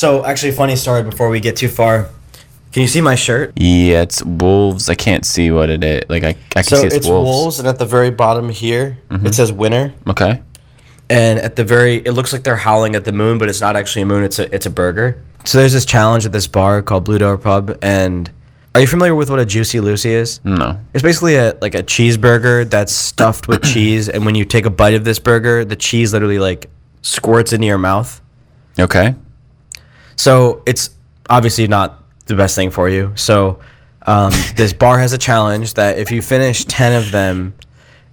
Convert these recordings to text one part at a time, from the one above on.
So actually, funny story. Before we get too far, can you see my shirt? Yeah, it's wolves. I can't see what it is. Like I, I can So see it's, it's wolves. Mm-hmm. wolves. and at the very bottom here, it says winter. Okay. and at the very it looks like they're howling at the moon but it's not actually a moon it's a it's a burger so there's this challenge at this bar called blue door pub and are you familiar with what a juicy lucy is No. it's basically a like a cheeseburger that's stuffed with cheese and when you take a bite of this burger the cheese literally like squirts into your mouth Okay. So it's obviously not the best thing for you so um, this bar has a challenge that if you finish 10 of them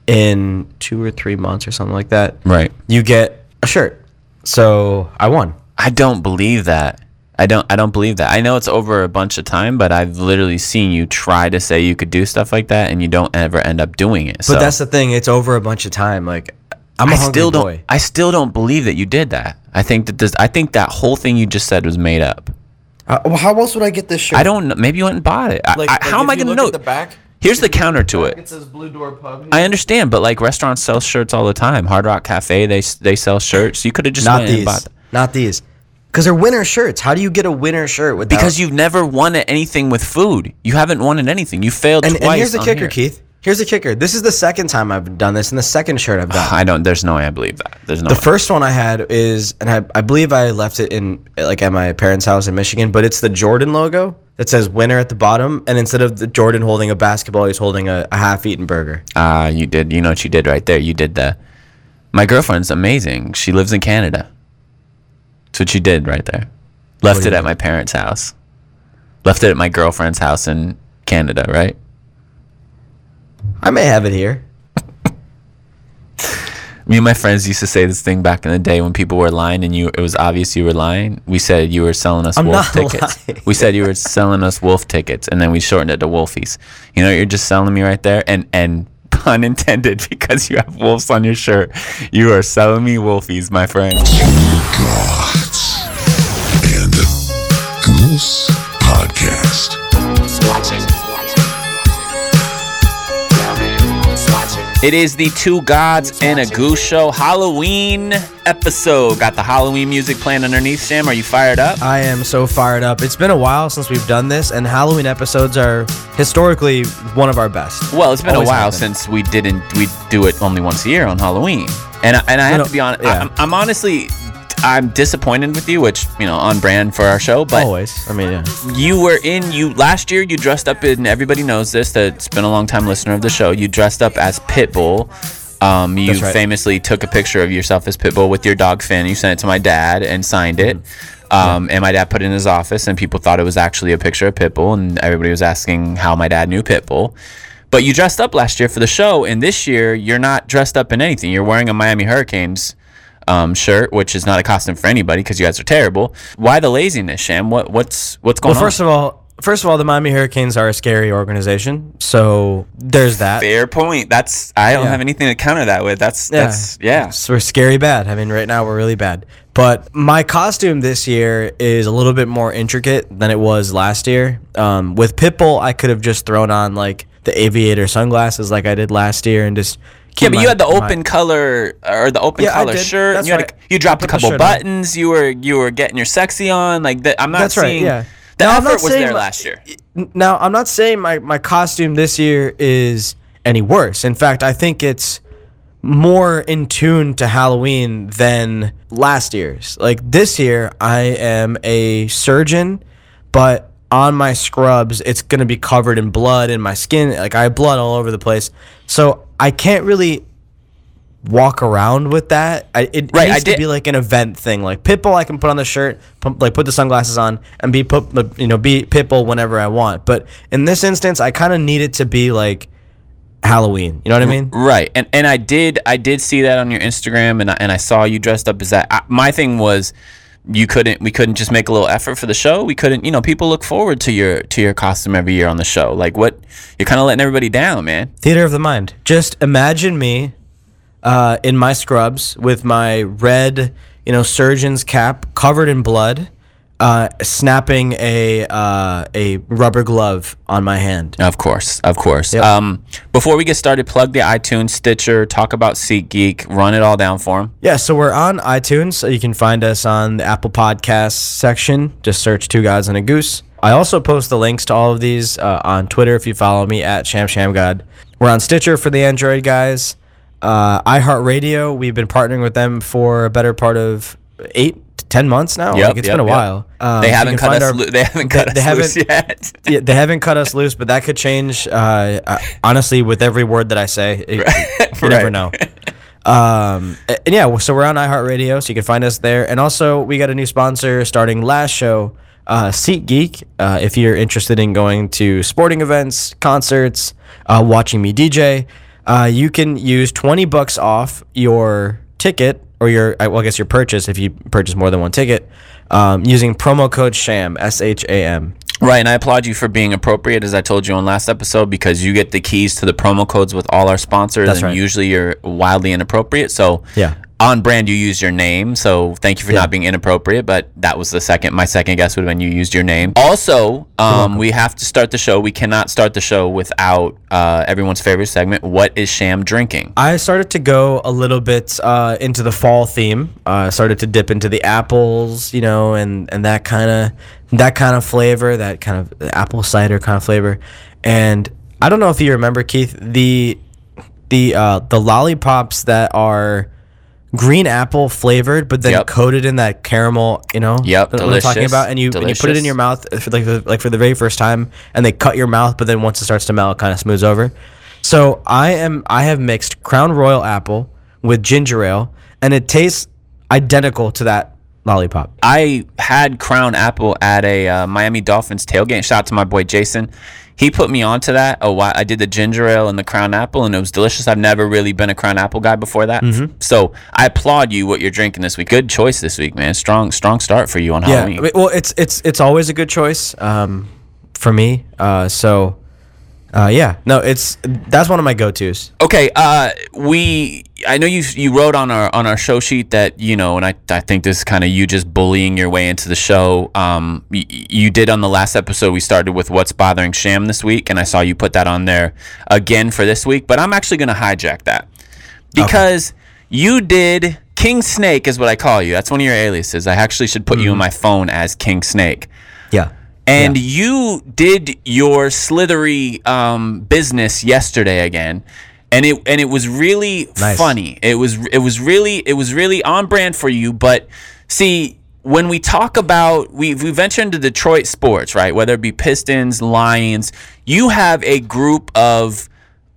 in two or three months or something like that Right. you get a shirt. So I won. I don't believe that. I don't. I don't believe that. I know it's over a bunch of time, but I've literally seen you try to say you could do stuff like that, and you don't ever end up doing it. But so that's the thing; it's over a bunch of time. Like I'm a I hungry still don't. boy. I still don't believe that you did that. I think that this. I think that whole thing you just said was made up. Uh, well, how else would I get this shirt? I don't. know. Maybe you went and bought it. Like, I- like, how am I going to know? at the back? Here's the counter to it. It says Blue Door Pub. I understand, but like restaurants sell shirts all the time. Hard Rock Cafe, they they sell shirts. You could have just not went and these. bought them. Not these. Because they're winter shirts. How do you get a winter shirt without? Because you've never won at anything with food. You haven't won at anything. You failed and, twice. and here's the on kicker, here. Keith. Here's the kicker. This is the second time I've done this, and the second shirt I've done. I don't. There's no way I believe that. There's no. The way. first one I had is, and I, I believe I left it in like at my parents' house in Michigan, but it's the Jordan logo that says winner at the bottom, and instead of the Jordan holding a basketball, he's holding a, a half-eaten burger. Ah, you did. You know what you did right there. You did the. My girlfriend's amazing. She lives in Canada. That's what you did right there. Left it at my parents' house. Left it at my girlfriend's house in Canada, right? I may have it here. Me and my friends used to say this thing back in the day when people were lying and you it was obvious you were lying. We said you were selling us I'm wolf not tickets. lying. We said you were selling us wolf tickets and then we shortened it to wolfies. You know, you're just selling me right there and and pun intended because you have wolves on your shirt. You are selling me wolfies, my friend. Gods and Goose Podcast. It is the Two Gods and a Goose Show Halloween episode. Got the Halloween music playing underneath. Sam, are you fired up? I am so fired up. It's been a while since we've done this, and Halloween episodes are historically one of our best. Well, it's been Always a while since we didn't we do it only once a year on Halloween, and I, and I have No, to be honest. yeah. I'm, I'm honestly I'm disappointed with you, which you know on brand for our show, but Always. I mean, yeah. you were in you last year. You dressed up in everybody knows this that's been a long time listener of the show. You dressed up as Pitbull. Um, you right. famously took a picture of yourself as Pitbull with your dog Finn. You sent it to my dad and signed it. Mm-hmm. Um, and my dad put it in his office, and people thought it was actually a picture of Pitbull, and everybody was asking how my dad knew Pitbull. But you dressed up last year for the show, and this year you're not dressed up in anything. You're wearing a Miami Hurricanes um, shirt, which is not a costume for anybody because you guys are terrible. Why the laziness, Sham? What what's what's going on? Well, on? first of all, first of all, the Miami Hurricanes are a scary organization, so there's that. Fair point. That's I don't Yeah. have anything to counter that with. That's Yeah. that's yeah. So we're scary bad. I mean, right now we're really bad. But my costume this year is a little bit more intricate than it was last year. Um, with Pitbull, I could have just thrown on like the aviator sunglasses like I did last year and just. Yeah, but my- you had the my- open color or the open Yeah, color shirt. That's you had right. a, you dropped a couple shirt on. buttons. You were you were getting your sexy on. Like that. I'm not That's right, seeing. yeah. The Now, effort was there my- last year. Now, I'm not saying my, my costume this year is any worse. In fact, I think it's more in tune to Halloween than last year's. Like this year, I am a surgeon, but on my scrubs, it's going to be covered in blood and my skin. Like I have blood all over the place. So I can't really walk around with that. I, it Right, I needs to did- be like an event thing. Like Pitbull, I can put on the shirt, put, like put the sunglasses on, and be put, you know, be Pitbull whenever I want. But in this instance, I kind of need it to be like Halloween. You know what I mean? Right, and and I did I did see that on your Instagram, and I, and I saw you dressed up as that. I, my thing was, you couldn't we couldn't just make a little effort for the show. We couldn't, you know, people look forward to your to your costume every year on the show. Like what you're kind of letting everybody down, man. Theater of the mind. Just imagine me uh, in my scrubs with my red, you know, surgeon's cap covered in blood. Uh, snapping a uh, a rubber glove on my hand. Of course, of course. Yep. Um, before we get started, plug the iTunes, Stitcher, talk about SeatGeek, run it all down for them. Yeah, so we're on iTunes. So you can find us on the Apple Podcasts section. Just search Two Guys and a Goose. I also post the links to all of these uh, on Twitter if you follow me at ShamShamGod. We're on Stitcher for the Android guys. Uh, iHeartRadio, we've been partnering with them for a better part of eight ten months now. Yep, like it's yep, been a yep. while. Um, they haven't cut us. our- loo- they haven't cut they us loose haven't- yet. yeah, they haven't cut us loose, but that could change. Uh, uh, honestly, with every word that I say, it- you never Right. know. Um, and yeah, so we're on iHeartRadio, so you can find us there. And also, we got a new sponsor starting last show, uh, SeatGeek. Uh, if you're interested in going to sporting events, concerts, uh, watching me DJ, uh, you can use 20 bucks off your ticket or your, I- well, I guess your purchase if you purchase more than one ticket um, using promo code SHAM, S H A M. Right, and I applaud you for being appropriate, as I told you on last episode, because you get the keys to the promo codes with all our sponsors, That's and right. usually you're wildly inappropriate. So Yeah. On brand, you use your name. So thank you for Yeah. not being inappropriate, but that was the second. My second guess would have been you used your name. Also, um, we have to start the show. We cannot start the show without uh, everyone's favorite segment. What is Sham drinking? I started to go a little bit uh, into the fall theme. Uh, started to dip into the apples, you know, and and that kind of that kind of flavor, that kind of apple cider kind of flavor. And I don't know if you remember, Keith, the the uh, the lollipops that are green apple flavored, but then Yep. coated in that caramel, you know, Yep, what I'm talking delicious, about, and you and you put it in your mouth for like the, like for the very first time, and they cut your mouth, but then once it starts to melt, it kind of smooths over. So I am I have mixed Crown Royal apple with ginger ale, and it tastes identical to that lollipop. I had Crown Apple at a uh, Miami Dolphins tailgate. Shout out to my boy Jason. He put me onto that. Oh, I did the ginger ale and the Crown Apple, and it was delicious. I've never really been a Crown Apple guy before that. Mm-hmm. So I applaud you what you're drinking this week. Good choice this week, man. Strong, strong start for you on Yeah, Halloween. I mean, well, it's it's it's always a good choice um, for me. Uh, so uh, yeah, no, it's that's one of my go tos. Okay, uh, we I know you you wrote on our on our show sheet that you know, and I, I think this kind of you just bullying your way into the show. Um, y- you did on the last episode. We started with what's bothering Sham this week, and I saw you put that on there again for this week. But I'm actually going to hijack that because you did King Snake is what I call you. That's one of your aliases. I actually should put you in my phone as King Snake. Yeah, And you did your slithery um, business yesterday again, and it and it was really Nice. funny. It was it was really it was really on brand for you. But see, when we talk about we we venture into Detroit sports, right? Whether it be Pistons, Lions, you have a group of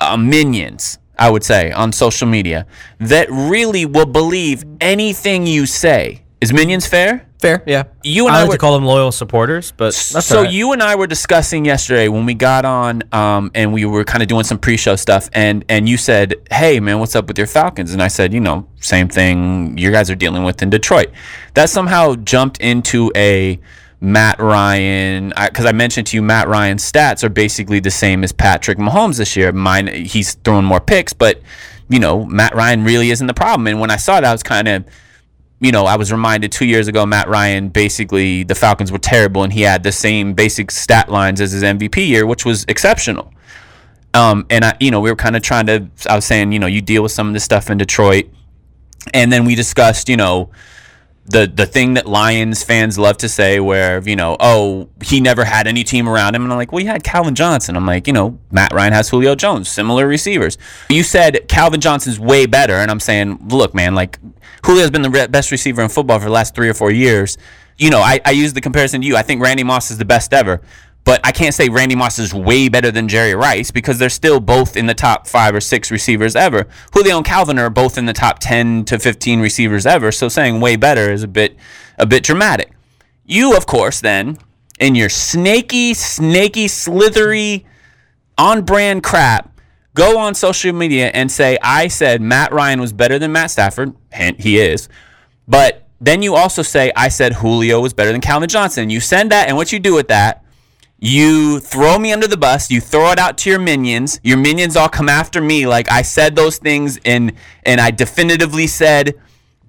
uh, minions. I would say on social media that really will believe anything you say. Is minions fair? fair. Yeah, You and I I like were- to call them loyal supporters, but that's so all right. you and I were discussing yesterday when we got on, um, and we were kind of doing some pre-show stuff, and and you said, "Hey, man, what's up with your Falcons?" And I said, "You know, same thing you guys are dealing with in Detroit." That somehow jumped into a Matt Ryan because I, mentioned to you Matt Ryan's stats are basically the same as Patrick Mahomes this year. Mine, he's throwing more picks, but you know, Matt Ryan really isn't the problem. And when I saw it, I was kind of you know, I was reminded two years ago, Matt Ryan basically the Falcons were terrible, and he had the same basic stat lines as his MVP year, which was exceptional. Um, and I, you know, we were kind of trying to. I was saying, you know, you deal with some of this stuff in Detroit, and then we discussed, you know, the the thing that Lions fans love to say, where you know, oh, he never had any team around him, and I'm like, well, you had Calvin Johnson. I'm like, you know, Matt Ryan has Julio Jones, similar receivers. You said Calvin Johnson's way better, and I'm saying, look, man, like Julio's been the re- best receiver in football for the last three or four years. You know, I, I use the comparison to you. I think Randy Moss is the best ever. But I can't say Randy Moss is way better than Jerry Rice because they're still both in the top five or six receivers ever. Julio and Calvin are both in the top ten to fifteen receivers ever. So saying way better is a bit a bit dramatic. You, of course, then in your snaky, snaky, slithery, on brand crap, go on social media and say, I said Matt Ryan was better than Matt Stafford. Hint, he is. But then you also say, I said Julio was better than Calvin Johnson. You send that, and what you do with that, you throw me under the bus, you throw it out to your minions. Your minions all come after me like I said those things and and I definitively said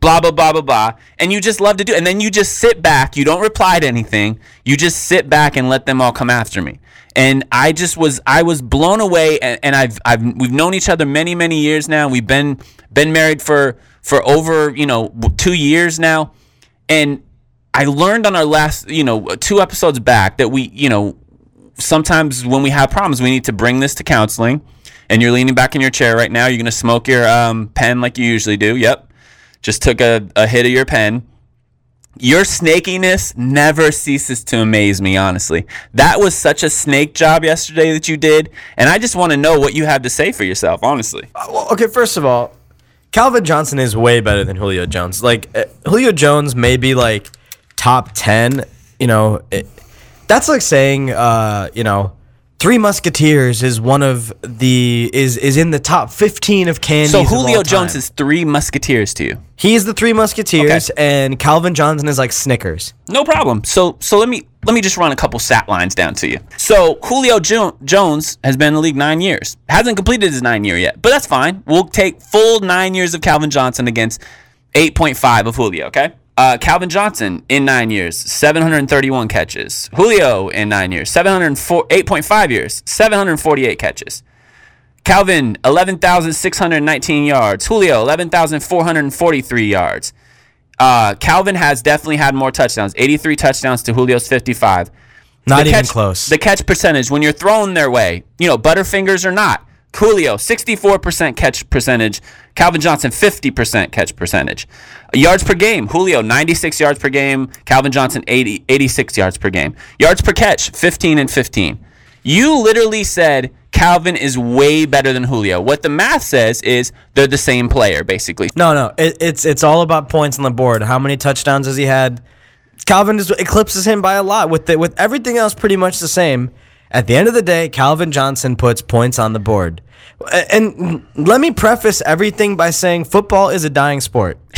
blah blah blah blah blah, and you just love to do. it. And then you just sit back. You don't reply to anything. You just sit back and let them all come after me. And I just was I was blown away. And, and I've I've we've known each other many many years now. We've been been married for for over you know two years now, and I learned on our last you know two episodes back that we you know sometimes when we have problems we need to bring this to counseling. And you're leaning back in your chair right now. You're gonna smoke your um, pen like you usually do. Yep just took a, a hit of your pen. Your snakiness never ceases to amaze me, honestly. That was such a snake job yesterday that you did, and I just want to know what you have to say for yourself, honestly. Uh, well, okay, first of all, Calvin Johnson is way better than Julio Jones. Like uh, Julio Jones may be like top 10, you know, it, that's like saying uh, you know, Three Musketeers is one of the is is in the top 15 of candies. So Julio. Jones is three musketeers to you. He is the Three Musketeers, and Calvin Johnson is like Snickers. No problem. So so let me let me just run a couple stat lines down to you. So Julio jo- Jones has been in the league nine years. Hasn't completed his nine year yet, but that's fine. We'll take full nine years of Calvin Johnson against 8.5 of Julio. Okay. Uh, Calvin Johnson in nine years, 731 catches. Julio in nine years, 704, 8.5 years, 748 catches. Calvin, 11,619 yards. Julio, 11,443 yards. Uh, Calvin has definitely had more touchdowns, 83 touchdowns to Julio's 55. Not The even catch- close. The catch percentage, when you're thrown their way, you know, Butterfingers or not. Julio, 64% catch percentage. Calvin Johnson, 50% catch percentage. Yards per game, Julio, 96 yards per game. Calvin Johnson, 80, 86 yards per game. Yards per catch, 15 and 15. You literally said Calvin is way better than Julio. What the math says is they're the same player, basically. No, no, it, it's it's all about points on the board. How many touchdowns has he had? Calvin just eclipses him by a lot. With the, with everything else pretty much the same. At the end of the day, Calvin Johnson puts points on the board. And let me preface everything by saying football is a dying sport.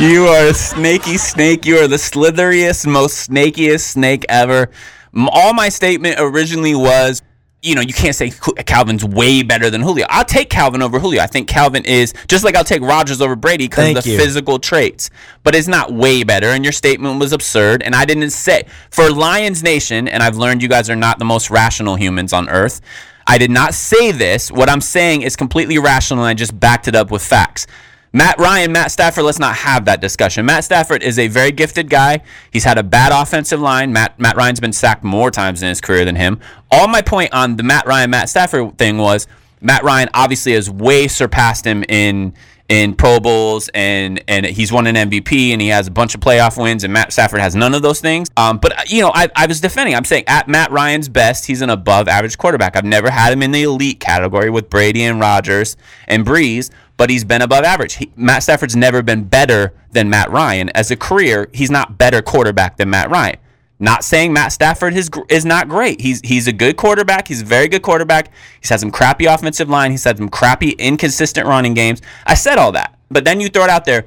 You are a snaky snake. You are the slitheriest, most snakiest snake ever. All my statement originally was, you know, you can't say Calvin's way better than Julio. I'll take Calvin over Julio. I think Calvin is just like I'll take Rodgers over Brady because of the you. physical traits, but it's not way better. And your statement was absurd. And I didn't say for Lions Nation, and I've learned you guys are not the most rational humans on earth. I did not say this. What I'm saying is completely rational, and I just backed it up with facts. Matt Ryan, Matt Stafford, let's not have that discussion. Matt Stafford is a very gifted guy. He's had a bad offensive line. Matt Matt Ryan's been sacked more times in his career than him. All my point on the Matt Ryan, Matt Stafford thing was Matt Ryan obviously has way surpassed him in in Pro Bowls and and he's won an MVP and he has a bunch of playoff wins and Matt Stafford has none of those things. Um, but uh, you know, I, I was defending. I'm saying at Matt Ryan's best, he's an above average quarterback. I've never had him in the elite category with Brady and Rodgers and Brees, but he's been above average. He, Matt Stafford's never been better than Matt Ryan as a career. He's not better quarterback than Matt Ryan. Not saying Matt Stafford is is not great. He's he's a good quarterback. He's a very good quarterback. He's had some crappy offensive line. He's had some crappy inconsistent running games. I said all that, but then you throw it out there.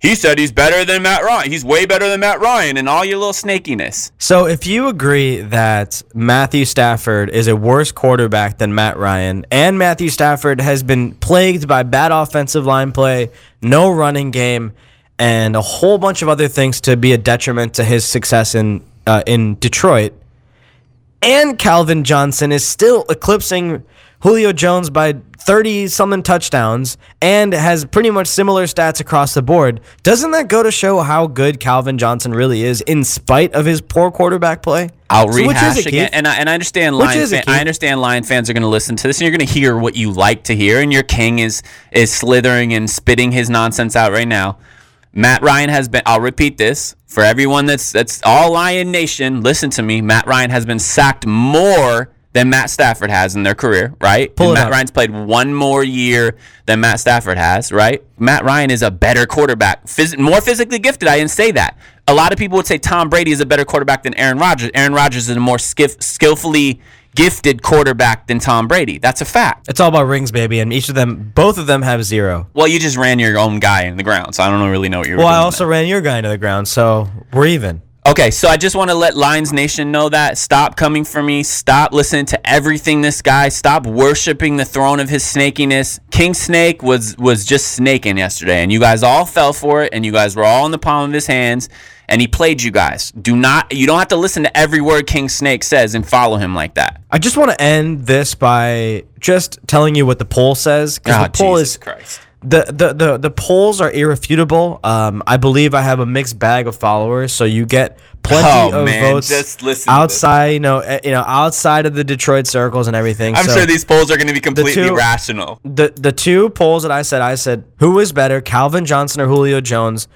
He said he's better than Matt Ryan. He's way better than Matt Ryan, and all your little snakiness. So if you agree that Matthew Stafford is a worse quarterback than Matt Ryan, and Matthew Stafford has been plagued by bad offensive line play, no running game, and a whole bunch of other things to be a detriment to his success in uh, in Detroit, and Calvin Johnson is still eclipsing Julio Jones by 30 something touchdowns and has pretty much similar stats across the board. Doesn't that go to show how good Calvin Johnson really is in spite of his poor quarterback play? I'll So rehash again, and I, and I understand Lion fan? I understand Lion fans are going to listen to this, and you're going to hear what you like to hear, and your king is is slithering and spitting his nonsense out right now. Matt Ryan has been. I'll repeat this for everyone that's that's all Lion Nation. Listen to me. Matt Ryan has been sacked more than Matt Stafford has in their career. Right? Pull And it Matt up. Ryan's played one more year than Matt Stafford has. Right? Matt Ryan is a better quarterback, phys- more physically gifted. I didn't say that. A lot of people would say Tom Brady is a better quarterback than Aaron Rodgers. Aaron Rodgers is a more skiff- skillfully gifted quarterback than Tom Brady. That's a fact. It's all about rings, baby, and each of them, both of them have zero. Well, you just ran your own guy in the ground, so I don't really know what you were Well, I also there. ran your guy into the ground, so we're even. Okay, so I just want to let Lions Nation know that. Stop coming for me. Stop listening to everything this guy. Stop worshiping the throne of his snakiness. King Snake was was just snaking yesterday, and you guys all fell for it, and you guys were all in the palm of his hands, and he played you guys. Do not you don't have to listen to every word King Snake says and follow him like that. I just want to end this by just telling you what the poll says because Ah, the poll Jesus is Christ. The, the the the polls are irrefutable. Um, I believe I have a mixed bag of followers, so you get plenty Oh, of man, votes just listen to this. outside. You know, eh, you know, outside of the Detroit circles and everything. I'm So sure these polls are going to be completely two- rational. the the two polls that I said, I said who is better, Calvin Johnson or Julio Jones.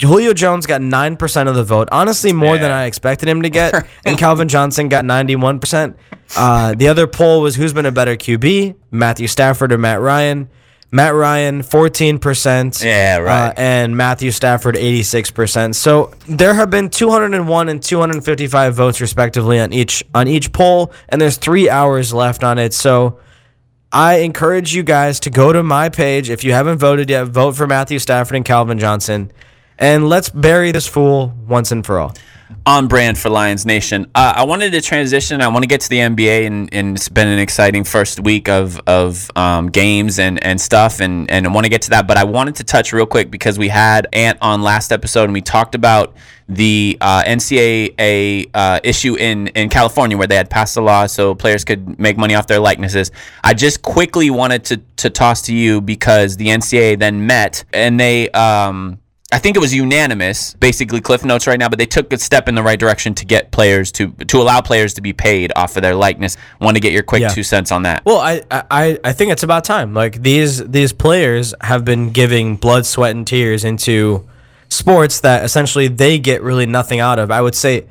Julio Jones got nine percent of the vote. Honestly, more than I expected him to get, and Calvin Johnson got ninety-one percent. Uh, the other poll was who's been a better QB, Matthew Stafford or Matt Ryan. Matt Ryan, fourteen percent. Yeah, right. Uh, and Matthew Stafford, eighty-six percent. So there have been two hundred and one and two hundred and fifty-five votes respectively on each on each poll, and there's three hours left on it. So. I encourage you guys to go to my page. If you haven't voted yet, vote for Matthew Stafford and Calvin Johnson. And let's bury this fool once and for all. on brand for Lions Nation. Uh, I wanted to transition. I want to get to the NBA, and, and it's been an exciting first week of of um, games and, and stuff, and and I want to get to that. But I wanted to touch real quick because we had Ant on last episode, and we talked about the uh, NCAA uh, issue in in California where they had passed a law so players could make money off their likenesses. I just quickly wanted to to toss to you because the NCAA then met and they. Um, I think it was unanimous, basically Cliff Notes right now, but they took a step in the right direction to get players to to allow players to be paid off of their likeness. Want to get your quick Yeah. two cents on that? Well, I, I I think it's about time. Like these these players have been giving blood, sweat, and tears into sports that essentially they get really nothing out of. I would say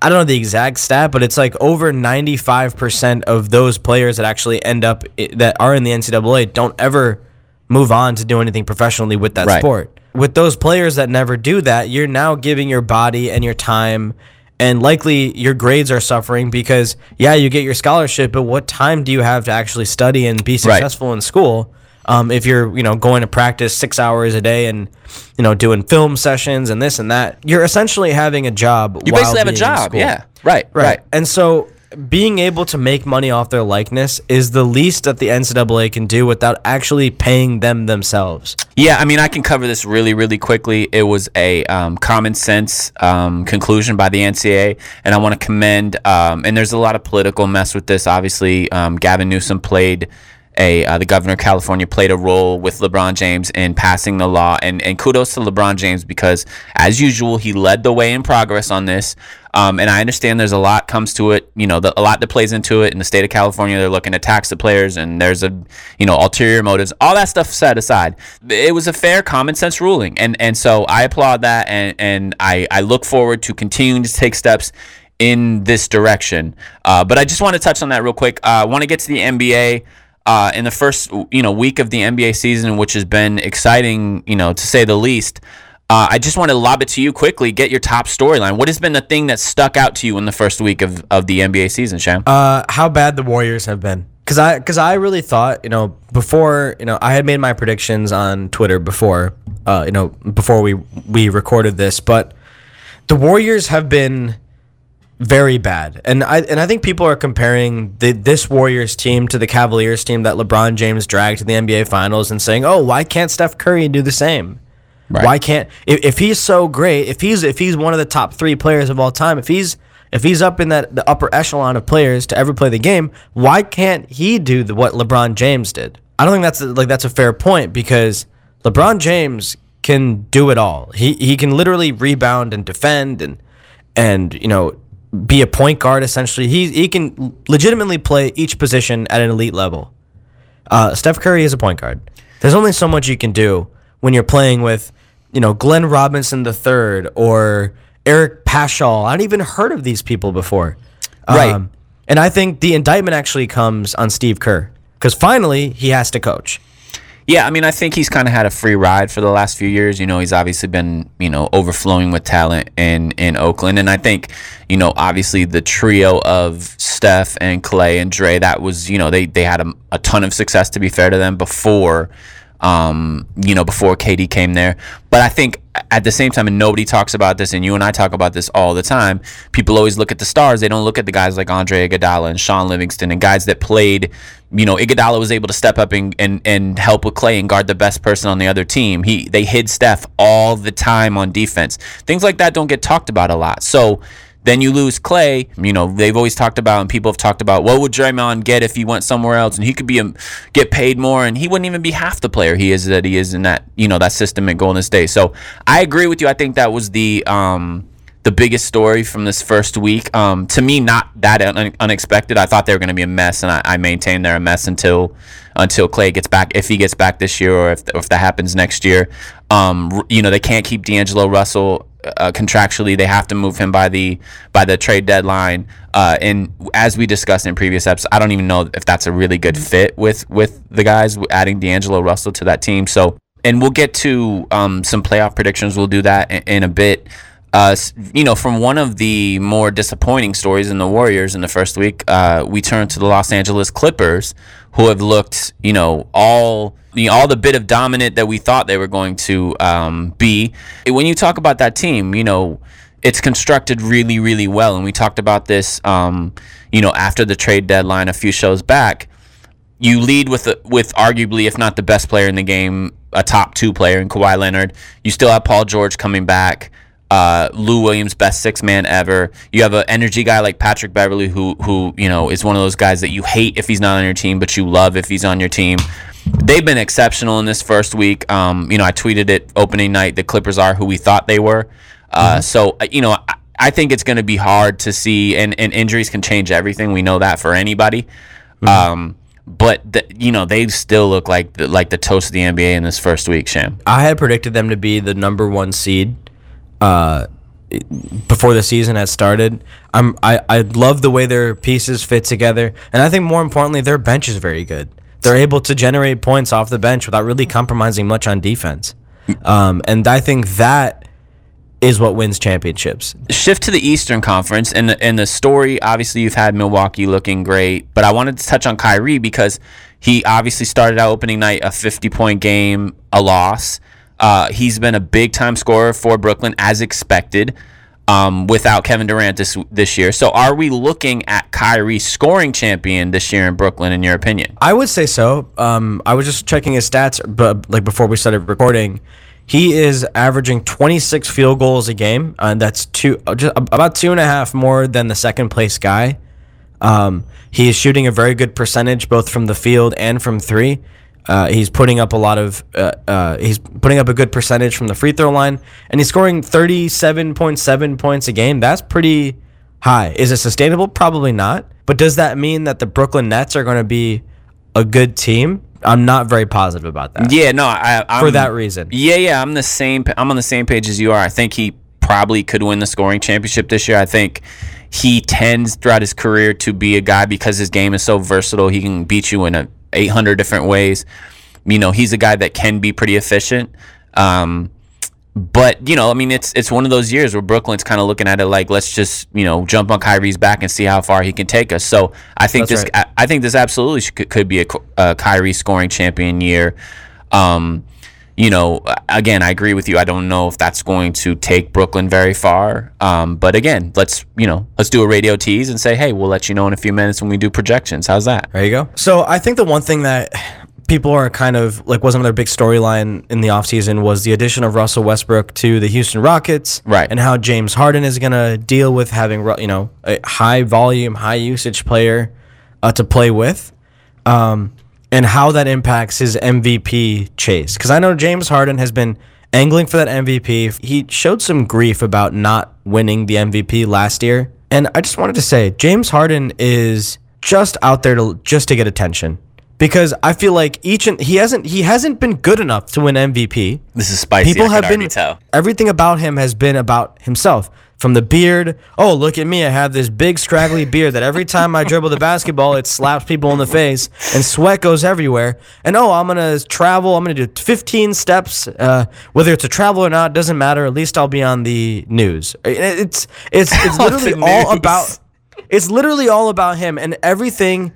I don't know the exact stat, but it's like over ninety five percent of those players that actually end up that are in the NCAA don't ever move on to do anything professionally with that Right. sport. With those players that never do that, you're now giving your body and your time and likely your grades are suffering because yeah, you get your scholarship, but what time do you have to actually study and be successful in school? Um, if you're, you know, going to practice six hours a day and, you know, doing film sessions and this and that, you're essentially having a job. You basically have a job, yeah, right, right, Right. And so being able to make money off their likeness is the least that the NCAA can do without actually paying them themselves. Yeah, I mean, I can cover this really, really quickly. It was a um, common sense um, conclusion by the NCAA, and I want to commend. Um, and there's a lot of political mess with this. Obviously, um, Gavin Newsom played a uh, the governor of California played a role with LeBron James in passing the law, and and kudos to LeBron James because, as usual, he led the way in progress on this. Um, and I understand there's a lot comes to it, you know, the, a lot that plays into it. In the state of California, they're looking to tax the players, and there's a, you know, ulterior motives. All that stuff set aside, it was a fair, common sense ruling, and and so I applaud that, and and I I look forward to continuing to take steps in this direction. Uh, but I just want to touch on that real quick. Uh, I want to get to the NBA. Uh, in the first, you know, week of the NBA season, which has been exciting, you know, to say the least. Uh, I just want to lob it to you quickly. Get your top storyline. What has been the thing that stuck out to you in the first week of, of the NBA season, Sham? Uh, how bad the Warriors have been. Cause I, cause I really thought, you know, before, you know, I had made my predictions on Twitter before, uh, you know, before we we recorded this, but the Warriors have been very bad, and I and I think people are comparing the this Warriors team to the Cavaliers team that LeBron James dragged to the NBA Finals, and saying, oh, why can't Steph Curry do the same? Right. Why can't if, if he's so great, if he's if he's one of the top three players of all time, if he's if he's up in that the upper echelon of players to ever play the game, why can't he do the, what LeBron James did? I don't think that's a, like that's a fair point because LeBron James can do it all. He he can literally rebound and defend and and you know be a point guard essentially. He he can legitimately play each position at an elite level. Uh, Steph Curry is a point guard. There's only so much you can do when you're playing with, you know, Glenn Robinson III or Eric Paschall. I'd even heard of these people before. Right. and I think the indictment actually comes on Steve Kerr because finally he has to coach. Yeah, I mean, I think he's kind of had a free ride for the last few years. You know, he's obviously been, you know, overflowing with talent in in Oakland, and I think, you know, obviously the trio of Steph and Clay and Dre, that was, you know, they they had a, a ton of success to be fair to them before. Um, you know, before KD came there. But I think at the same time, and nobody talks about this, and you and I talk about this all the time. People always look at the stars; they don't look at the guys like Andre Iguodala and Shaun Livingston and guys that played. You know, Iguodala was able to step up and, and, and help with Clay and guard the best person on the other team. He they hid Steph all the time on defense. Things like that don't get talked about a lot. So then you lose Clay. You know, they've always talked about, and people have talked about, what would Draymond get if he went somewhere else, and he could be a, get paid more, and he wouldn't even be half the player he is that he is in that you know that system at Golden State. So I agree with you. I think that was the um, the biggest story from this first week. Um, to me, not that un- unexpected. I thought they were going to be a mess, and I, I maintain they're a mess until until Clay gets back, if he gets back this year, or if if that happens next year. Um, you know, they can't keep D'Angelo Russell uh, contractually. They have to move him by the by the trade deadline. Uh, and as we discussed in previous episodes, I don't even know if that's a really good fit with with the guys adding D'Angelo Russell to that team. So, and we'll get to um, some playoff predictions. We'll do that in, in a bit. Uh, you know, from one of the more disappointing stories in the Warriors in the first week, uh, we turn to the Los Angeles Clippers, who have looked, you know, all you know, all the bit of dominant that we thought they were going to um, be. When you talk about that team, you know, it's constructed really, really well, and we talked about this, um, you know, after the trade deadline a few shows back. You lead with with arguably, if not the best player in the game, a top two player in Kawhi Leonard. You still have Paul George coming back uh, Lou Williams, best six man ever. You have an energy guy like Patrick Beverley, who who you know is one of those guys that you hate if he's not on your team, but you love if he's on your team. They've been exceptional in this first week. Um, you know, I tweeted it opening night. The Clippers are who we thought they were. Uh, mm-hmm. So uh, you know, I, I think it's going to be hard to see, and, and injuries can change everything. We know that for anybody. Mm-hmm. Um, but the, you know they still look like the, like the toast of the NBA in this first week. Sham. I had predicted them to be the number one seed uh, before the season had started. I'm I, I love the way their pieces fit together, and I think more importantly, their bench is very good. They're able to generate points off the bench without really compromising much on defense, um, and I think that is what wins championships. Shift to the Eastern Conference, and the, and the story. Obviously, you've had Milwaukee looking great, but I wanted to touch on Kyrie because he obviously started out opening night a 50 point game, a loss. Uh, he's been a big time scorer for Brooklyn as expected. Um, without Kevin Durant this this year. So, are we looking at Kyrie scoring champion this year in Brooklyn? In your opinion, I would say so. Um, I was just checking his stats, but like before we started recording, he is averaging 26 field goals a game, and that's two just about two and a half more than the second place guy. Um, he is shooting a very good percentage both from the field and from three. Uh, he's putting up a lot of uh, uh, he's putting up a good percentage from the free throw line, and he's scoring thirty seven point seven points a game. That's pretty high. Is it sustainable? Probably not. But does that mean that the Brooklyn Nets are going to be a good team? I'm not very positive about that. Yeah, no, I I'm, for that reason. Yeah, yeah, I'm the same. I'm on the same page as you are. I think he probably could win the scoring championship this year. I think he tends throughout his career to be a guy because his game is so versatile. He can beat you in a 800 different ways. You know, he's a guy that can be pretty efficient. Um, but you know, I mean, it's it's one of those years where Brooklyn's kind of looking at it like, let's just you know jump on Kyrie's back and see how far he can take us. So I think That's this right. I, I, think this absolutely could, could be a, a Kyrie scoring champion year. Um, you know, again, I agree with you. I don't know if that's going to take Brooklyn very far. Um, but again, let's you know, let's do a radio tease and say, hey, we'll let you know in a few minutes when we do projections. How's that? There you go. So I think the one thing that people are kind of like was another big storyline in the offseason was the addition of Russell Westbrook to the Houston Rockets, right? And how James Harden is going to deal with having you know a high volume, high usage player uh, to play with. Um, and how that impacts his MVP chase. Because I know James Harden has been angling for that MVP. He showed some grief about not winning the MVP last year. And I just wanted to say, James Harden is just out there to just to get attention because I feel like each and he hasn't he hasn't been good enough to win MVP. This is spicy. People have been tell. everything about him has been about himself. From the beard, oh look at me, I have this big scraggly beard that every time I dribble the basketball, it slaps people in the face, and sweat goes everywhere. And oh, I'm gonna travel. I'm gonna do 15 steps, uh, whether it's a travel or not, doesn't matter. At least I'll be on the news. It's it's it's literally all about. It's literally all about him and everything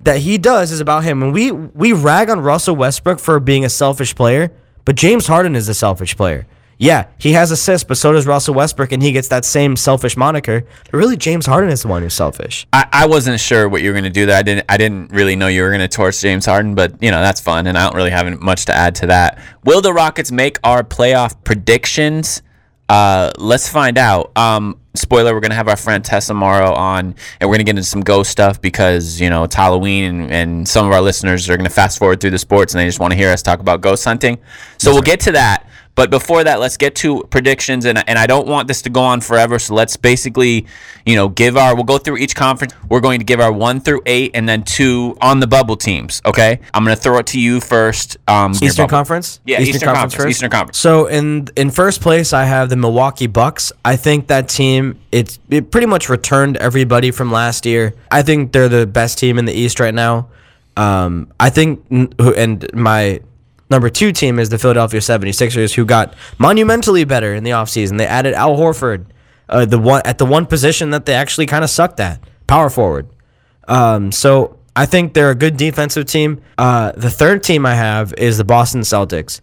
that he does is about him. And we we rag on Russell Westbrook for being a selfish player, but James Harden is a selfish player. Yeah, he has assists, but so does Russell Westbrook, and he gets that same selfish moniker. But really, James Harden is the one who's selfish. I, I wasn't sure what you were going to do there. I didn't. I didn't really know you were going to torch James Harden, but you know that's fun, and I don't really have much to add to that. Will the Rockets make our playoff predictions? Uh, let's find out. Um, spoiler: We're gonna have our friend Tessa Morrow on, and we're gonna get into some ghost stuff because you know it's Halloween, and, and some of our listeners are gonna fast forward through the sports and they just want to hear us talk about ghost hunting. So we'll get to that. But before that, let's get to predictions, and and I don't want this to go on forever. So let's basically, you know, give our. We'll go through each conference. We're going to give our one through eight, and then two on the bubble teams. Okay, I'm going to throw it to you first. Um, Eastern Conference. Yeah, Eastern, Conference. first? Eastern Conference. So in in first place, I have the Milwaukee Bucks. I think that team it's it pretty much returned everybody from last year. I think they're the best team in the East right now. Um, I think and my number two team is the Philadelphia 76ers, who got monumentally better in the offseason. They added Al Horford, uh, the one at the one position that they actually kind of sucked at, power forward. Um, so I think they're a good defensive team. Uh, the third team I have is the Boston Celtics.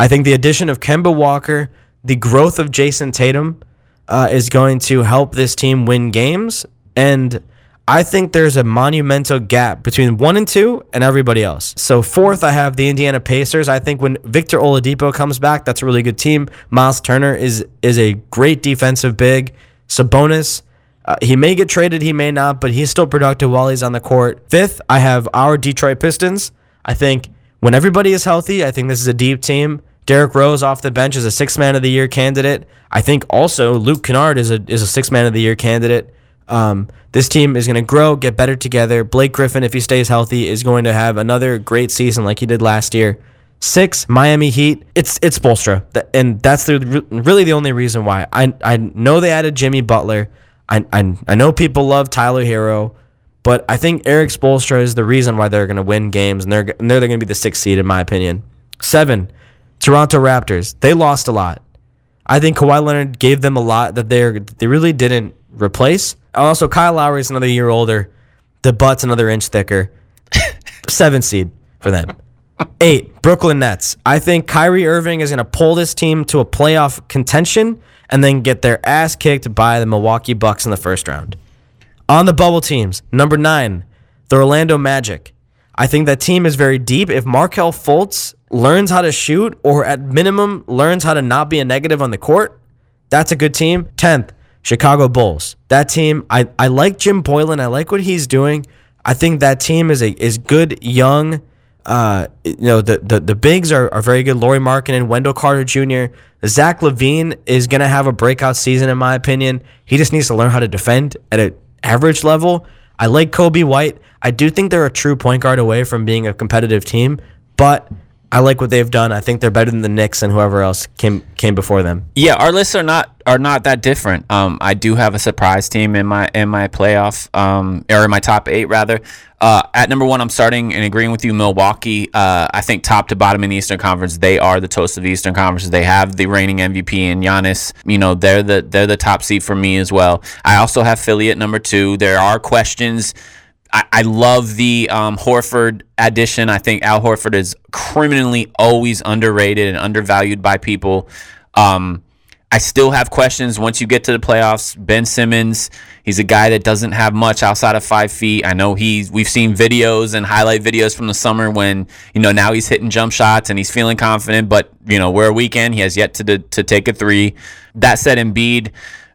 I think the addition of Kemba Walker, the growth of Jayson Tatum, uh, is going to help this team win games. And I think there's a monumental gap between one and two and everybody else. So fourth, I have the Indiana Pacers. I think when Victor Oladipo comes back, that's a really good team. Miles Turner is is a great defensive big. Sabonis. Uh, he may get traded, he may not, but he's still productive while he's on the court. Fifth, I have our Detroit Pistons. I think when everybody is healthy, I think this is a deep team. Derrick Rose off the bench is a six man of the year candidate. I think also Luke Kennard is a is a six man of the year candidate. Um, this team is going to grow, get better together. Blake Griffin, if he stays healthy, is going to have another great season like he did last year. Six, Miami Heat. It's it's Bolstra, and that's the really the only reason why. I I know they added Jimmy Butler. I I, I know people love Tyler Herro, but I think Erik Spoelstra is the reason why they're going to win games, and they're and they're going to be the sixth seed in my opinion. Seven, Toronto Raptors. They lost a lot. I think Kawhi Leonard gave them a lot that they they really didn't replace. Also, Kyle Lowry is another year older. The butt's another inch thicker. Seven seed for them. Eight, Brooklyn Nets. I think Kyrie Irving is going to pull this team to a playoff contention and then get their ass kicked by the Milwaukee Bucks in the first round. On the bubble teams, number nine, the Orlando Magic. I think that team is very deep. If Markelle Fultz learns how to shoot, or at minimum learns how to not be a negative on the court, that's a good team. Tenth, Chicago Bulls. That team, I, I like Jim Boylen. I like what he's doing. I think that team is a is good young. Uh, you know the the, the bigs are, are very good. Lauri Markkanen and Wendell Carter Jr. Zach LaVine is gonna have a breakout season in my opinion. He just needs to learn how to defend at an average level. I like Coby White. I do think they're a true point guard away from being a competitive team, but I like what they've done. I think they're better than the Knicks and whoever else came came before them. Yeah, our lists are not are not that different. Um, I do have a surprise team in my in my playoff um, or in my top eight rather. Uh, at number one, I'm starting and agreeing with you, Milwaukee. Uh, I think top to bottom in the Eastern Conference, they are the toast of the Eastern Conference. They have the reigning MVP in Giannis. You know, they're the they're the top seed for me as well. I also have Philly at number two. There are questions. I, love the um, Horford addition. I think Al Horford is criminally always underrated and undervalued by people. Um, I still have questions once you get to the playoffs. Ben Simmons, he's a guy that doesn't have much outside of five feet. I know he's we've seen videos and highlight videos from the summer when you know now he's hitting jump shots and he's feeling confident, but you know we're a weekend. He has yet to to take a three. That said, Embiid,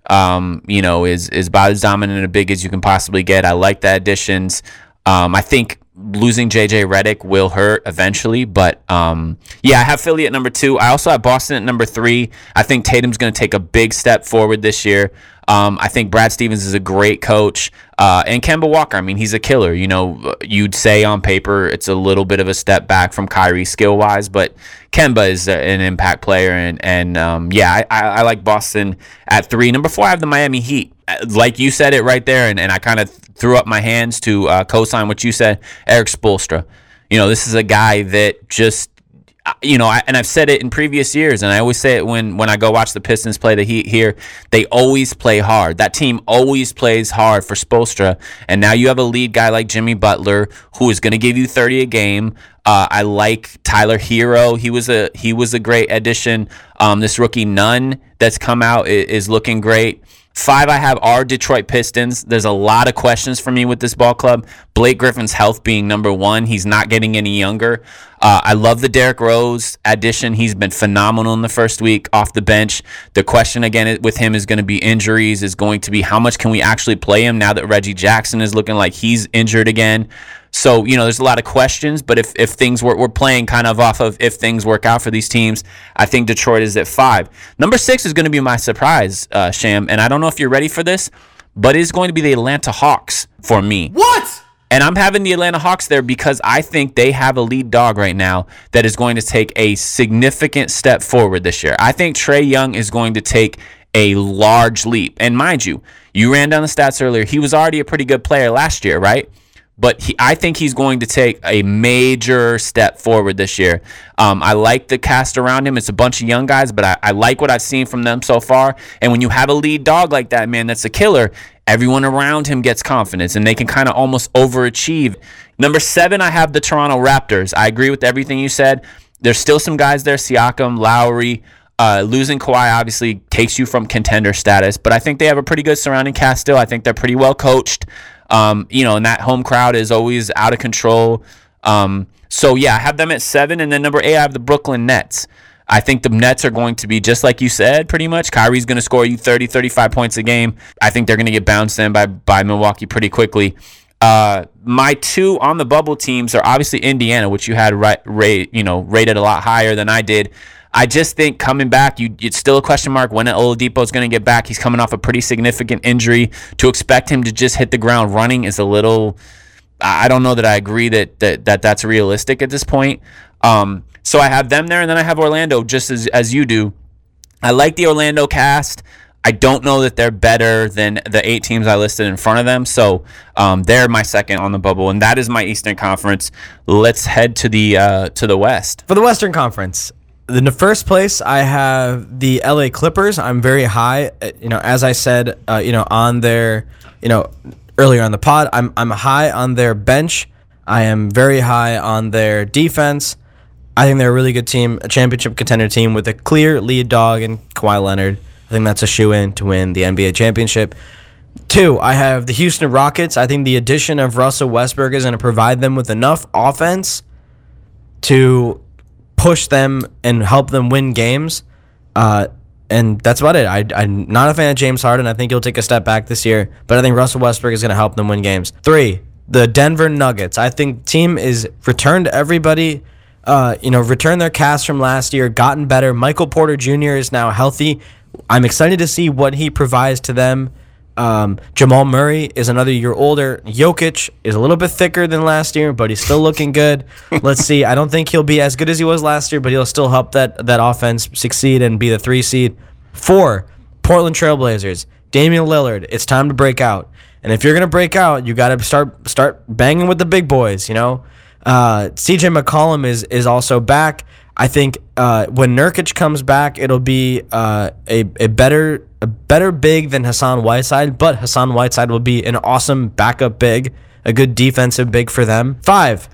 um, you know, is is about as dominant and big as you can possibly get. I like the additions. Um, I think losing JJ Redick will hurt eventually, but um, yeah, I have Philly at number two. I also have Boston at number three. I think Tatum's going to take a big step forward this year. Um, I think Brad Stevens is a great coach, uh, and Kemba Walker. I mean, he's a killer. You know, you'd say on paper it's a little bit of a step back from Kyrie skill wise, but Kemba is a- an impact player, and and um, yeah, I, I, I like Boston at three. Number four, I have the Miami Heat. Uh, Like you said it right there, and, and I kind of threw up my hands to uh, co-sign what you said, Erik Spoelstra. You know, this is a guy that just you know, I, and I've said it in previous years, and I always say it when when I go watch the Pistons play the Heat here. They always play hard. That team always plays hard for Spoelstra, and now you have a lead guy like Jimmy Butler who is going to give you 30 a game. Uh, I like Tyler Herro. He was a he was a great addition. Um, this rookie Nunn that's come out is, is looking great. Five, I have our Detroit Pistons. There's a lot of questions for me with this ball club. Blake Griffin's health being number one. He's not getting any younger. Uh, I love the Derrick Rose addition. He's been phenomenal in the first week off the bench. The question again with him is going to be injuries, is going to be how much can we actually play him now that Reggie Jackson is looking like he's injured again. So, you know, there's a lot of questions, but if, if things were, we're playing kind of off of if things work out for these teams, I think Detroit is at five. Number six is going to be my surprise, uh, Sham, and I don't know if you're ready for this, but it's going to be the Atlanta Hawks for me. What? And I'm having the Atlanta Hawks there because I think they have a lead dog right now that is going to take a significant step forward this year. I think Trae Young is going to take a large leap. And mind you, you ran down the stats earlier. He was already a pretty good player last year, right? But he, I think he's going to take a major step forward this year. Um, I like the cast around him. It's a bunch of young guys, but I, I, like what I've seen from them so far. And when you have a lead dog like that, man, that's a killer. Everyone around him gets confidence, and they can kind of almost overachieve. Number seven, I have the Toronto Raptors. I agree with everything you said. There's still some guys there: Siakam, Lowry. Uh, losing Kawhi obviously takes you from contender status, but I think they have a pretty good surrounding cast still. I think they're pretty well coached. Um, you know, and that home crowd is always out of control. Um, so yeah, I have them at seven, and then number eight, I have the Brooklyn Nets. I think the Nets are going to be just like you said, pretty much. Kyrie's going to score you 30, 35 points a game. I think they're going to get bounced in by, by Milwaukee pretty quickly. Uh, my two on the bubble teams are obviously Indiana, which you had right, you know, rated a lot higher than I did. I just think coming back, you it's still a question mark when Oladipo is going to get back. He's coming off a pretty significant injury. To expect him to just hit the ground running is a little. I don't know that I agree that that, that that's realistic at this point. Um, so I have them there, and then I have Orlando just as as you do. I like the Orlando cast. I don't know that they're better than the eight teams I listed in front of them. So um, they're my second on the bubble, and that is my Eastern Conference. Let's head to the uh, to the West. For the Western Conference, in the first place, I have the LA Clippers. I'm very high, uh, you know, as I said, uh, you know, on their, you know, earlier on the pod, I'm I'm high on their bench. I am very high on their defense. I think they're a really good team, a championship contender team with a clear lead dog in Kawhi Leonard. I think that's a shoe in to win the NBA championship. Two, I have the Houston Rockets. I think the addition of Russell Westbrook is going to provide them with enough offense to push them and help them win games. Uh, and that's about it. I, I'm not a fan of James Harden. I think he'll take a step back this year, but I think Russell Westbrook is going to help them win games. Three, the Denver Nuggets. I think team is returned everybody. Uh, you know, returned their cast from last year, gotten better. Michael Porter Jr. is now healthy. I'm excited to see what he provides to them um, Jamal Murray is another year older. Jokic is a little bit thicker than last year, but he's still looking good. Let's see. I don't think he'll be as good as he was last year, but he'll still help that that offense succeed and be the three seed. Four, Portland Trailblazers. Damian Lillard. It's time to break out. And if you're gonna break out, you got to start start banging with the big boys. You know, uh, C.J. McCollum is is also back. I think uh, when Nurkic comes back, it'll be uh, a, a better a better big than Hassan Whiteside, but Hassan Whiteside will be an awesome backup big, a good defensive big for them. Five,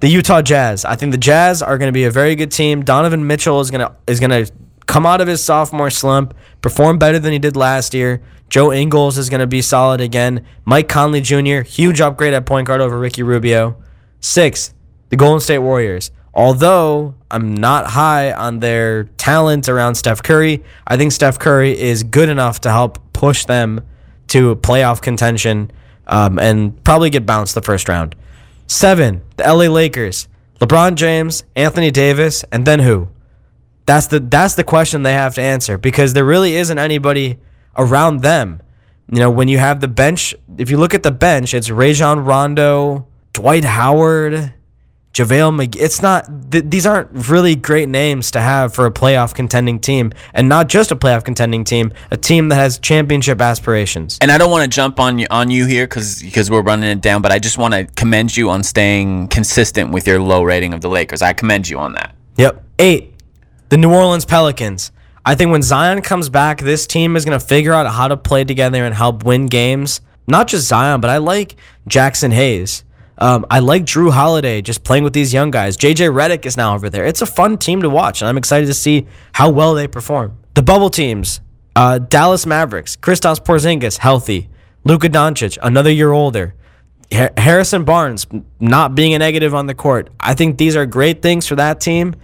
the Utah Jazz. I think the Jazz are going to be a very good team. Donovan Mitchell is gonna is gonna come out of his sophomore slump, perform better than he did last year. Joe Ingles is going to be solid again. Mike Conley Jr. huge upgrade at point guard over Ricky Rubio. Six, the Golden State Warriors. Although I'm not high on their talent around Steph Curry, I think Steph Curry is good enough to help push them to playoff contention um, and probably get bounced the first round. Seven, the LA Lakers. LeBron James, Anthony Davis, and then who? That's the that's the question they have to answer because there really isn't anybody around them. You know, when you have the bench, if you look at the bench, it's Rajon Rondo, Dwight Howard, JaVale McGee. It's not, th- these aren't really great names to have for a playoff contending team. And not just a playoff contending team, a team that has championship aspirations. And I don't want to jump on you, on you here because because we're running it down, but I just want to commend you on staying consistent with your low rating of the Lakers. I commend you on that. Yep. Eight, the New Orleans Pelicans. I think when Zion comes back, this team is going to figure out how to play together and help win games. Not just Zion, but I like Jaxson Hayes. Um, I like Jrue Holiday just playing with these young guys. JJ Redick is now over there. It's a fun team to watch, and I'm excited to see how well they perform. The bubble teams uh, Dallas Mavericks, Kristaps Porzingis, healthy. Luka Doncic, another year older. Ha- Harrison Barnes not being a negative on the court. I think these are great things for that team.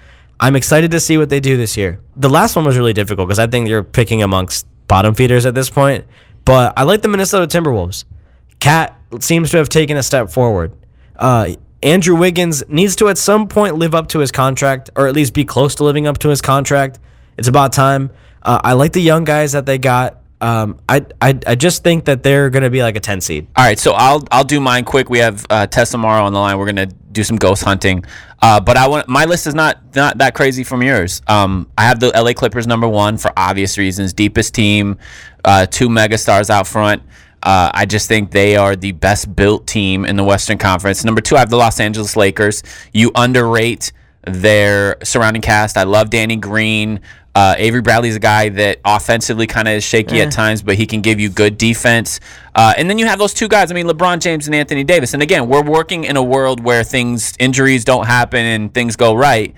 I'm excited to see what they do this year. The last one was really difficult because I think you're picking amongst bottom feeders at this point. But I like the Minnesota Timberwolves. KAT seems to have taken a step forward. Uh, Andrew Wiggins needs to at some point live up to his contract, or at least be close to living up to his contract. It's about time. Uh, I like the young guys that they got. Um, I, I I just think that they're gonna be like a ten seed. All right, so I'll I'll do mine quick. We have uh, Tessa Morrow on the line. We're gonna do some ghost hunting, uh, but I want my list is not not that crazy from yours. Um, I have the LA Clippers number one for obvious reasons. Deepest team, uh, two megastars out front. Uh, I just think they are the best built team in the Western Conference. Number two, I have the Los Angeles Lakers. You underrate their surrounding cast. I love Danny Green. Uh, Avery Bradley's a guy that offensively kind of is shaky at times, but he can give you good defense. Uh, and then you have those two guys. I mean, LeBron James and Anthony Davis. And again, we're working in a world where things, injuries don't happen and things go right.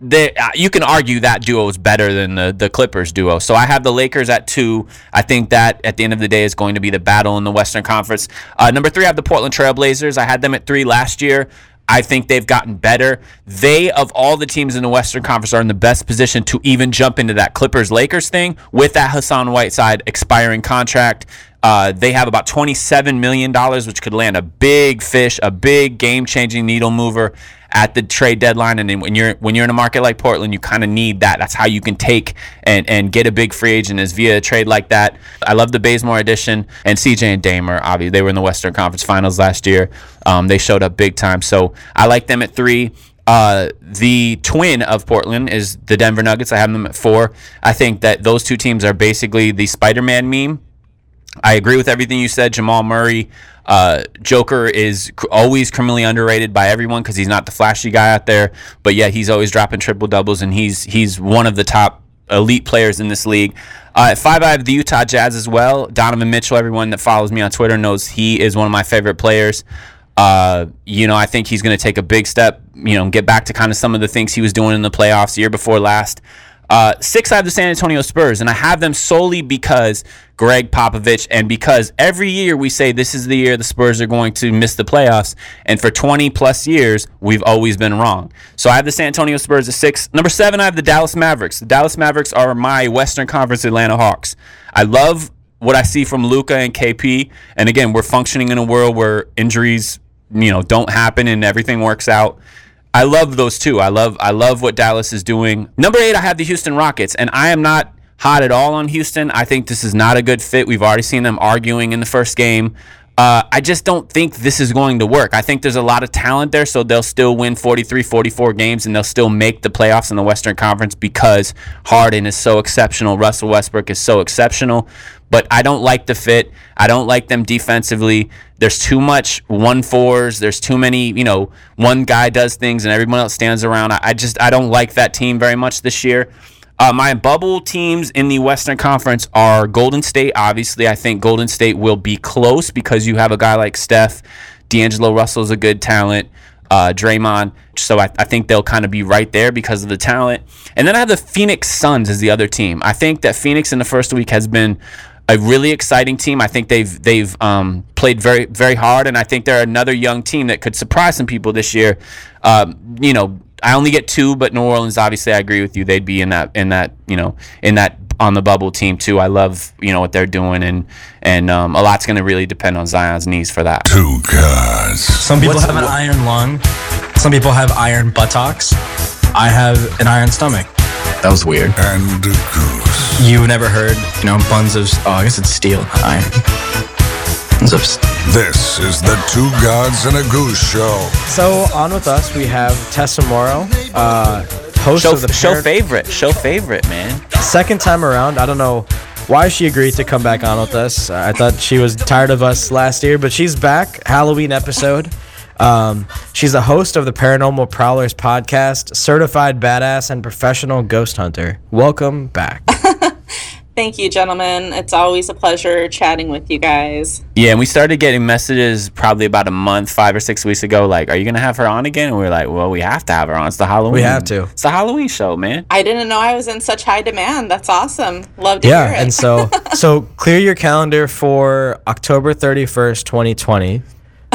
They, uh, you can argue that duo is better than the, the Clippers duo. So I have the Lakers at two. I think that at the end of the day is going to be the battle in the Western Conference. Uh, number three, I have the Portland Trailblazers. I had them at three last year. I think they've gotten better. They, of all the teams in the Western Conference, are in the best position to even jump into that Clippers Lakers thing with that Hassan Whiteside expiring contract. Uh, they have about $27 million, which could land a big fish, a big game changing needle mover at the trade deadline. And then when you're when you're in a market like Portland, you kind of need that. That's how you can take and, and get a big free agent is via a trade like that. I love the Bazemore addition and CJ and Damer. Obviously, they were in the Western Conference Finals last year. Um, they showed up big time. So I like them at three. Uh, the twin of Portland is the Denver Nuggets. I have them at four. I think that those two teams are basically the Spider-Man meme. I agree with everything you said. Jamal Murray, uh, Joker is cr- always criminally underrated by everyone because he's not the flashy guy out there, but yet he's always dropping triple doubles, and he's he's one of the top elite players in this league. Uh, at five, I have the Utah Jazz as well. Donovan Mitchell. Everyone that follows me on Twitter knows he is one of my favorite players. Uh, you know, I think he's going to take a big step. You know, get back to kind of some of the things he was doing in the playoffs year before last. Uh, six, I have the San Antonio Spurs, and I have them solely because Gregg Popovich, and because every year we say this is the year the Spurs are going to miss the playoffs, and for 20 plus years we've always been wrong. So I have the San Antonio Spurs at six. Number seven, I have the Dallas Mavericks. The Dallas Mavericks are my Western Conference Atlanta Hawks. I love what I see from Luka and KP, and again, we're functioning in a world where injuries, you know, don't happen and everything works out. I love those two. I love I love what Dallas is doing. Number eight, I have the Houston Rockets, and I am not hot at all on Houston. I think this is not a good fit. We've already seen them arguing in the first game. Uh, I just don't think this is going to work. I think there's a lot of talent there, so they'll still win 43, 44 games, and they'll still make the playoffs in the Western Conference because Harden is so exceptional. Russell Westbrook is so exceptional. But I don't like the fit. I don't like them defensively. There's too much one fours. There's too many, you know, one guy does things and everyone else stands around. I, I just I don't like that team very much this year. Uh, my bubble teams in the Western Conference are Golden State. Obviously, I think Golden State will be close because you have a guy like Steph. D'Angelo Russell's a good talent. Uh, Draymond. So I, I think they'll kind of be right there because of the talent. And then I have the Phoenix Suns as the other team. I think that Phoenix in the first week has been a really exciting team. I think they've they've um, played very very hard, and I think they're another young team that could surprise some people this year. Um, you know, I only get two, but New Orleans, obviously, I agree with you. They'd be in that in that you know in that on the bubble team too. I love you know what they're doing, and and um, a lot's going to really depend on Zion's knees for that. Two guys. Some people have an iron lung. Some people have iron buttocks. I have an iron stomach. That was weird. And a goose. You've never heard, you know, buns of. Oh, I guess it's steel, not iron. Buns of. s- This is the Two Gods and a Goose Show. So on with us, we have Tessa Morrow, uh, host Show of the show Parent- favorite, show favorite, man. second time around. I don't know why she agreed to come back on with us. Uh, I thought she was tired of us last year, but she's back. Halloween episode. Um, she's a host of the Paranormal Prowlers podcast, certified badass, and professional ghost hunter. Welcome back. Thank you, gentlemen. It's always a pleasure chatting with you guys. Yeah, and we started getting messages probably about a month, five or six weeks ago, like, are you going to have her on again? And we are like, well, we have to have her on. It's the Halloween. We have to. It's the Halloween show, man. I didn't know I was in such high demand. That's awesome. Love to yeah, hear it. Yeah, and so, so clear your calendar for October 31st, 2020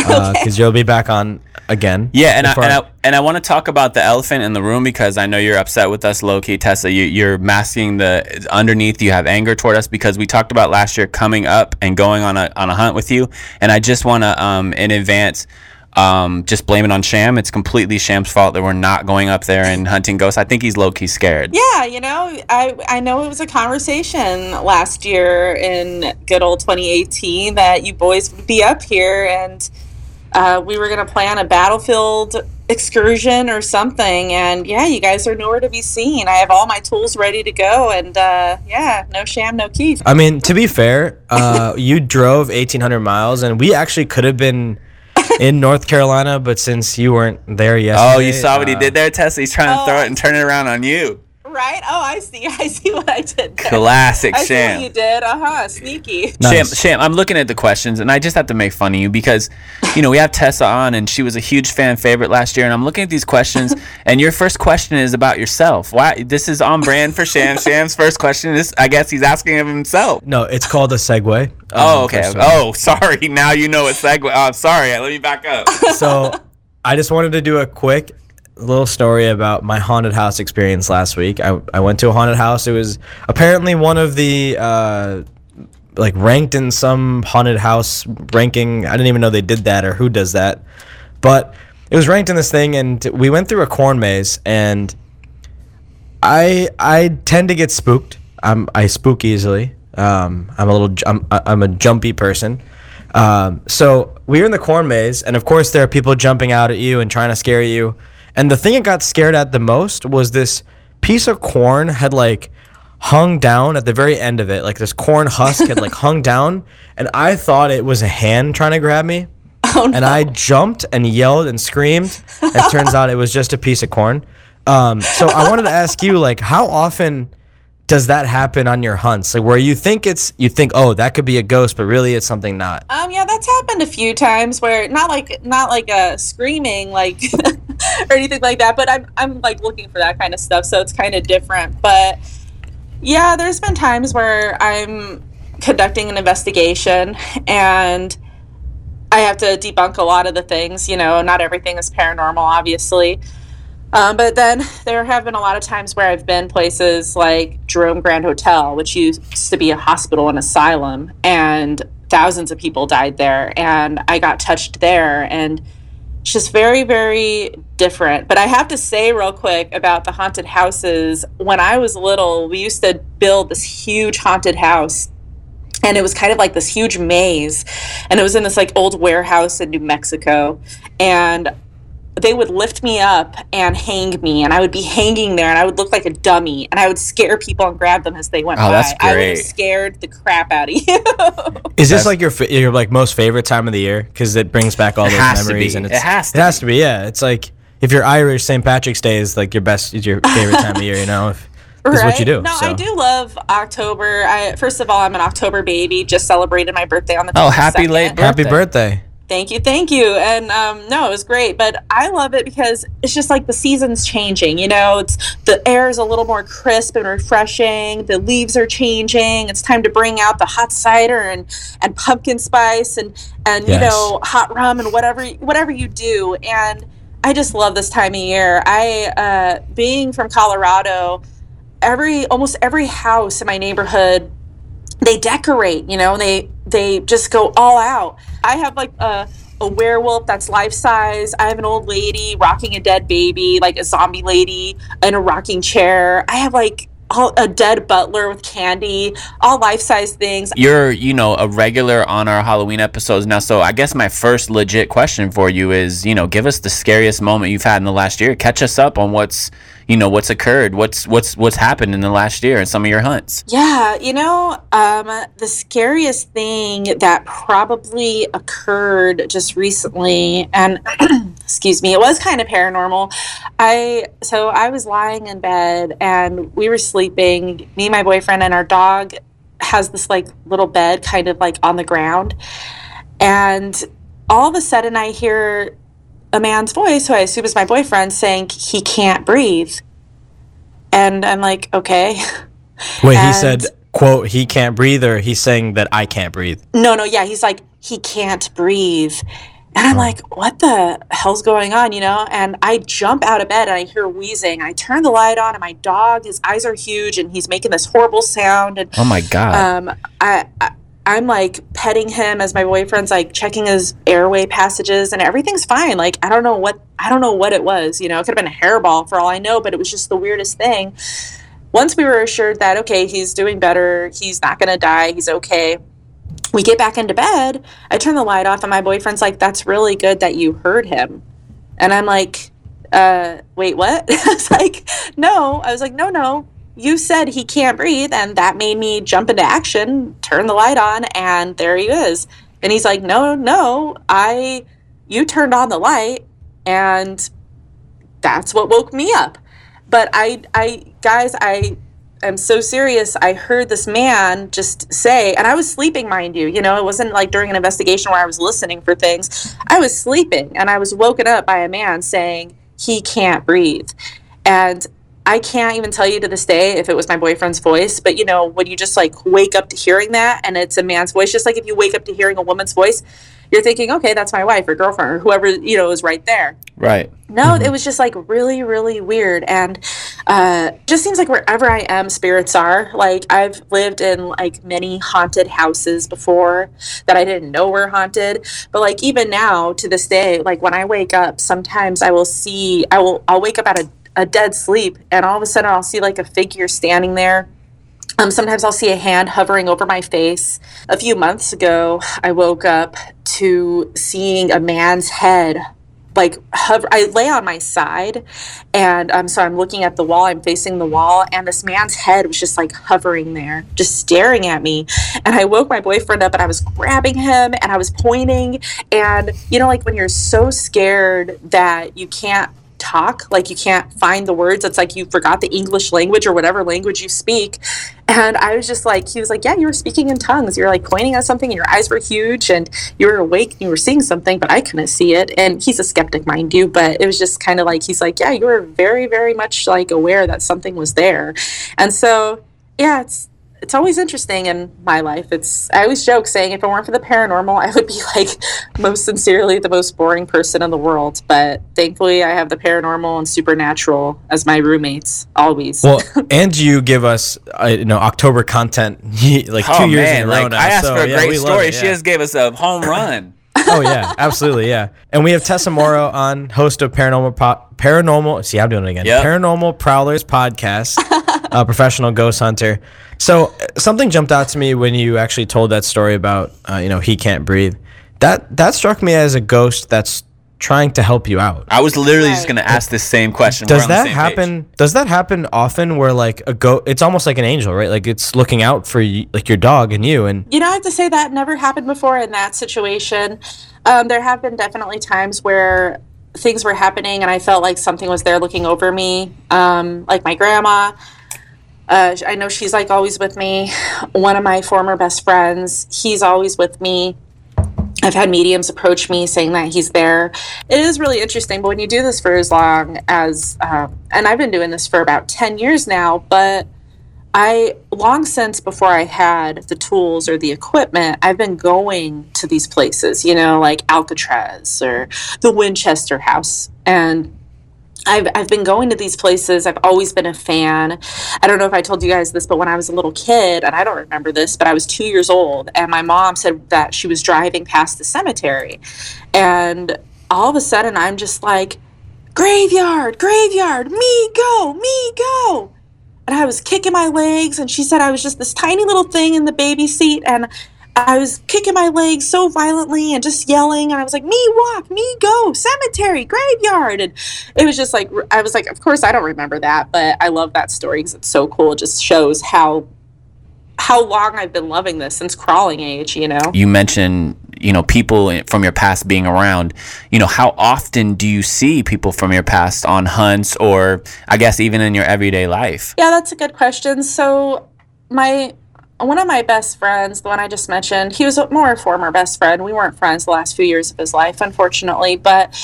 because okay. Uh, you'll be back on again. Yeah, and I, and I, and I want to talk about the elephant in the room because I know you're upset with us, low key, Tessa. You, you're masking the underneath. You have anger toward us because we talked about last year coming up and going on a on a hunt with you, and I just want to um, in advance. Um, just blame it on Sham. It's completely Sham's fault that we're not going up there and hunting ghosts. I think he's low key scared. Yeah, you know, I I know it was a conversation last year in good old 2018 that you boys would be up here, and uh, we were gonna plan a battlefield excursion or something. And yeah, you guys are nowhere to be seen. I have all my tools ready to go, and uh, yeah, no sham, no Keith. I mean, to be fair, uh, you drove 1,800 miles, and we actually could have been in North Carolina, but since you weren't there yesterday. Oh, you saw what he uh, did there, Tessa? He's trying to Oh, throw it and turn it around on you. Right? Oh, I see. I see what I did. There. Classic I see Sham. what you did. Uh huh. Sneaky. Nice. Sham, Sham, I'm looking at the questions, and I just have to make fun of you because, you know, we have Tessa on, and she was a huge fan favorite last year. And I'm looking at these questions, and your first question is about yourself. Why? This is on brand for Sham. Sham's first question is, I guess, he's asking of himself. No, it's called a segue. Oh, okay. first of all. Oh, sorry. Now you know what segue. Oh, I'm sorry. Let me back up. so I just wanted to do a quick little story about my haunted house experience last week. I, I went to a haunted house. It was apparently one of the uh, like ranked in some haunted house ranking. I didn't even know they did that or who does that, but it was ranked in this thing. And we went through a corn maze, and I I tend to get spooked. I'm I spook easily. Um, I'm a little I'm I'm a jumpy person. Um, so we were in the corn maze, and of course there are people jumping out at you and trying to scare you. And the thing I got scared at the most was this piece of corn had like hung down at the very end of it, like this corn husk had like hung down, and I thought it was a hand trying to grab me. Oh, no. And I jumped and yelled and screamed. It turns out it was just a piece of corn. Um, so I wanted to ask you, like, how often does that happen on your hunts? Like, where you think it's, you think, oh, that could be a ghost, but really it's something not. Um, yeah, that's happened a few times where not like not like a screaming like or anything like that, but I'm I'm like looking for that kind of stuff, so it's kind of different. But yeah, there's been times where I'm conducting an investigation and I have to debunk a lot of the things. You know, not everything is paranormal, obviously. Um, but then there have been a lot of times where I've been places like Jerome Grand Hotel, which used to be a hospital and asylum, and thousands of people died there, and I got touched there, and just very, very different. But I have to say, real quick, about the haunted houses. When I was little, we used to build this huge haunted house and it was kind of like this huge maze and it was in this like old warehouse in new mexico and they would lift me up and hang me and i would be hanging there and i would look like a dummy and i would scare people and grab them as they went Oh, by that's i would have scared the crap out of you Is this like your your like most favorite time of the year? Because it brings back all It those memories, be. and It has to It has to be. Yeah, it's like if you're Irish, St. Patrick's Day is like your best, is your favorite time of year. You know, if this is what you do. no so. i do love october i first of all i'm an october baby just celebrated my birthday on the Oh, happy 22nd. late birthday. Happy birthday. Thank you, thank you. And um, no, it was great, but I love it because it's just like the season's changing. You know, it's the air is a little more crisp and refreshing. The leaves are changing. It's time to bring out the hot cider and and pumpkin spice and and you know hot rum and whatever whatever you do. And I just love this time of year. I uh, being from Colorado, every almost every house in my neighborhood they decorate you know they they just go all out i have like a, a werewolf that's life size i have an old lady rocking a dead baby like a zombie lady in a rocking chair i have like all, a dead butler with candy, all life size things. You're, you know, a regular on our Halloween episodes now. So I guess my first legit question for you is, you know, give us the scariest moment you've had in the last year. Catch us up on what's, you know, what's occurred, what's what's what's happened in the last year and some of your hunts. Yeah, you know, um, the scariest thing that probably occurred just recently, and excuse me, it was kind of paranormal. I so I was lying in bed and we were sleeping. Me, my boyfriend, and our dog has this like little bed, kind of like on the ground, and all of a sudden I hear a man's voice, who I assume is my boyfriend, saying he can't breathe. And I'm like, okay. Wait, he said, "quote He can't breathe," or he's saying that I can't breathe. No, no, yeah. He's like, he can't breathe. And I'm like, what the hell's going on, you know? And I jump out of bed and I hear wheezing. I turn the light on and my dog, his eyes are huge and he's making this horrible sound. And Oh my god. um, I, I I'm like petting him as my boyfriend's like checking his airway passages and everything's fine. Like I don't know what I don't know what it was. You know, it could have been a hairball for all I know, but it was just the weirdest thing. Once we were assured that okay, he's doing better, he's not gonna die, he's okay. We get back into bed. I turn the light off, and my boyfriend's like, "That's really good that you heard him," and I'm like, uh, "Wait, what?" I was like, "No," I was like, "No, no." You said he can't breathe, and that made me jump into action, turn the light on, and there he is. And he's like, "No, no, I, you turned on the light, and that's what woke me up." But I, I, guys, I am so serious. I heard this man just say, and I was sleeping, mind you. You know, it wasn't like during an investigation where I was listening for things. I was sleeping, and I was woken up by a man saying he can't breathe, and I can't even tell you to this day if it was my boyfriend's voice, but you know, when you just like wake up to hearing that and it's a man's voice, just like if you wake up to hearing a woman's voice, you're thinking, okay, that's my wife or girlfriend or whoever, you know, is right there. right. No, it was just like really, really weird. And uh, just seems like wherever I am, spirits are. Like I've lived in like many haunted houses before that I didn't know were haunted. But like even now to this day, like when I wake up, sometimes I will see, I will, I'll wake up at of a dead sleep and all of a sudden I'll see like a figure standing there. Um, sometimes I'll see a hand hovering over my face. A few months ago, I woke up to seeing a man's head like hover i lay on my side and um, so i'm looking at the wall i'm facing the wall and this man's head was just like hovering there just staring at me and i woke my boyfriend up and i was grabbing him and i was pointing and you know like when you're so scared that you can't talk like you can't find the words. It's like you forgot the english language or whatever language you speak. And i was just like he was like yeah you were speaking in tongues. You were like pointing at something and your eyes were huge and you were awake and you were seeing something but i couldn't see it. And he's a skeptic mind you but it was just kind of like he's like yeah you were very very much like aware that something was there. And so yeah it's it's always interesting in my life. It's I always joke saying if it weren't for the paranormal, I would be like most sincerely the most boring person in the world. But thankfully, I have the paranormal and supernatural as my roommates always. Well, and you give us, uh, you know, October content like two oh years man, in a row like now. I asked so, for a yeah, great story. it, She just gave us a home run. oh yeah, absolutely, yeah. And we have Tessa Morrow on, host of Paranormal po- Paranormal. See, I'm doing it again. Yep. Paranormal Prowlers podcast, a professional ghost hunter. So something jumped out to me when you actually told that story about, uh, you know, he can't breathe. That that struck me as a ghost that's trying to help you out. I was literally just gonna ask this same question. Does that happen? page. Does that happen often? Where like a go, it's almost like an angel, right? Like it's looking out for you, like your dog and you, and you know, I have to say that never happened before in that situation. Um, there have been definitely times where things were happening and I felt like something was there looking over me. Um, like my grandma. Uh, I know she's like always with me. One of my former best friends, he's always with me. I've had mediums approach me saying that he's there. It is really interesting, but when you do this for as long as, um, and I've been doing this for about 10 years now, but I, long since before I had the tools or the equipment, I've been going to these places, you know, like Alcatraz or the Winchester House. And I've, I've been going to these places. I've always been a fan. I don't know if I told you guys this, but when I was a little kid, and I don't remember this, but I was two years old, and my mom said that she was driving past the cemetery. And all of a sudden, I'm just like, graveyard, graveyard, me go, me go. and I was kicking my legs, and she said I was just this tiny little thing in the baby seat, and I was kicking my legs so violently and just yelling, and I was like, "Me walk, me go, cemetery, graveyard," and it was just like I was like, "Of course I don't remember that, but I love that story because it's so cool. It just shows how how long I've been loving this since crawling age, you know." You mentioned, you know, people from your past being around. You know, how often do you see people from your past on hunts or I guess even in your everyday life? Yeah, that's a good question. So, my one of my best friends, the one I just mentioned, he was more a former best friend. We weren't friends the last few years of his life, unfortunately. But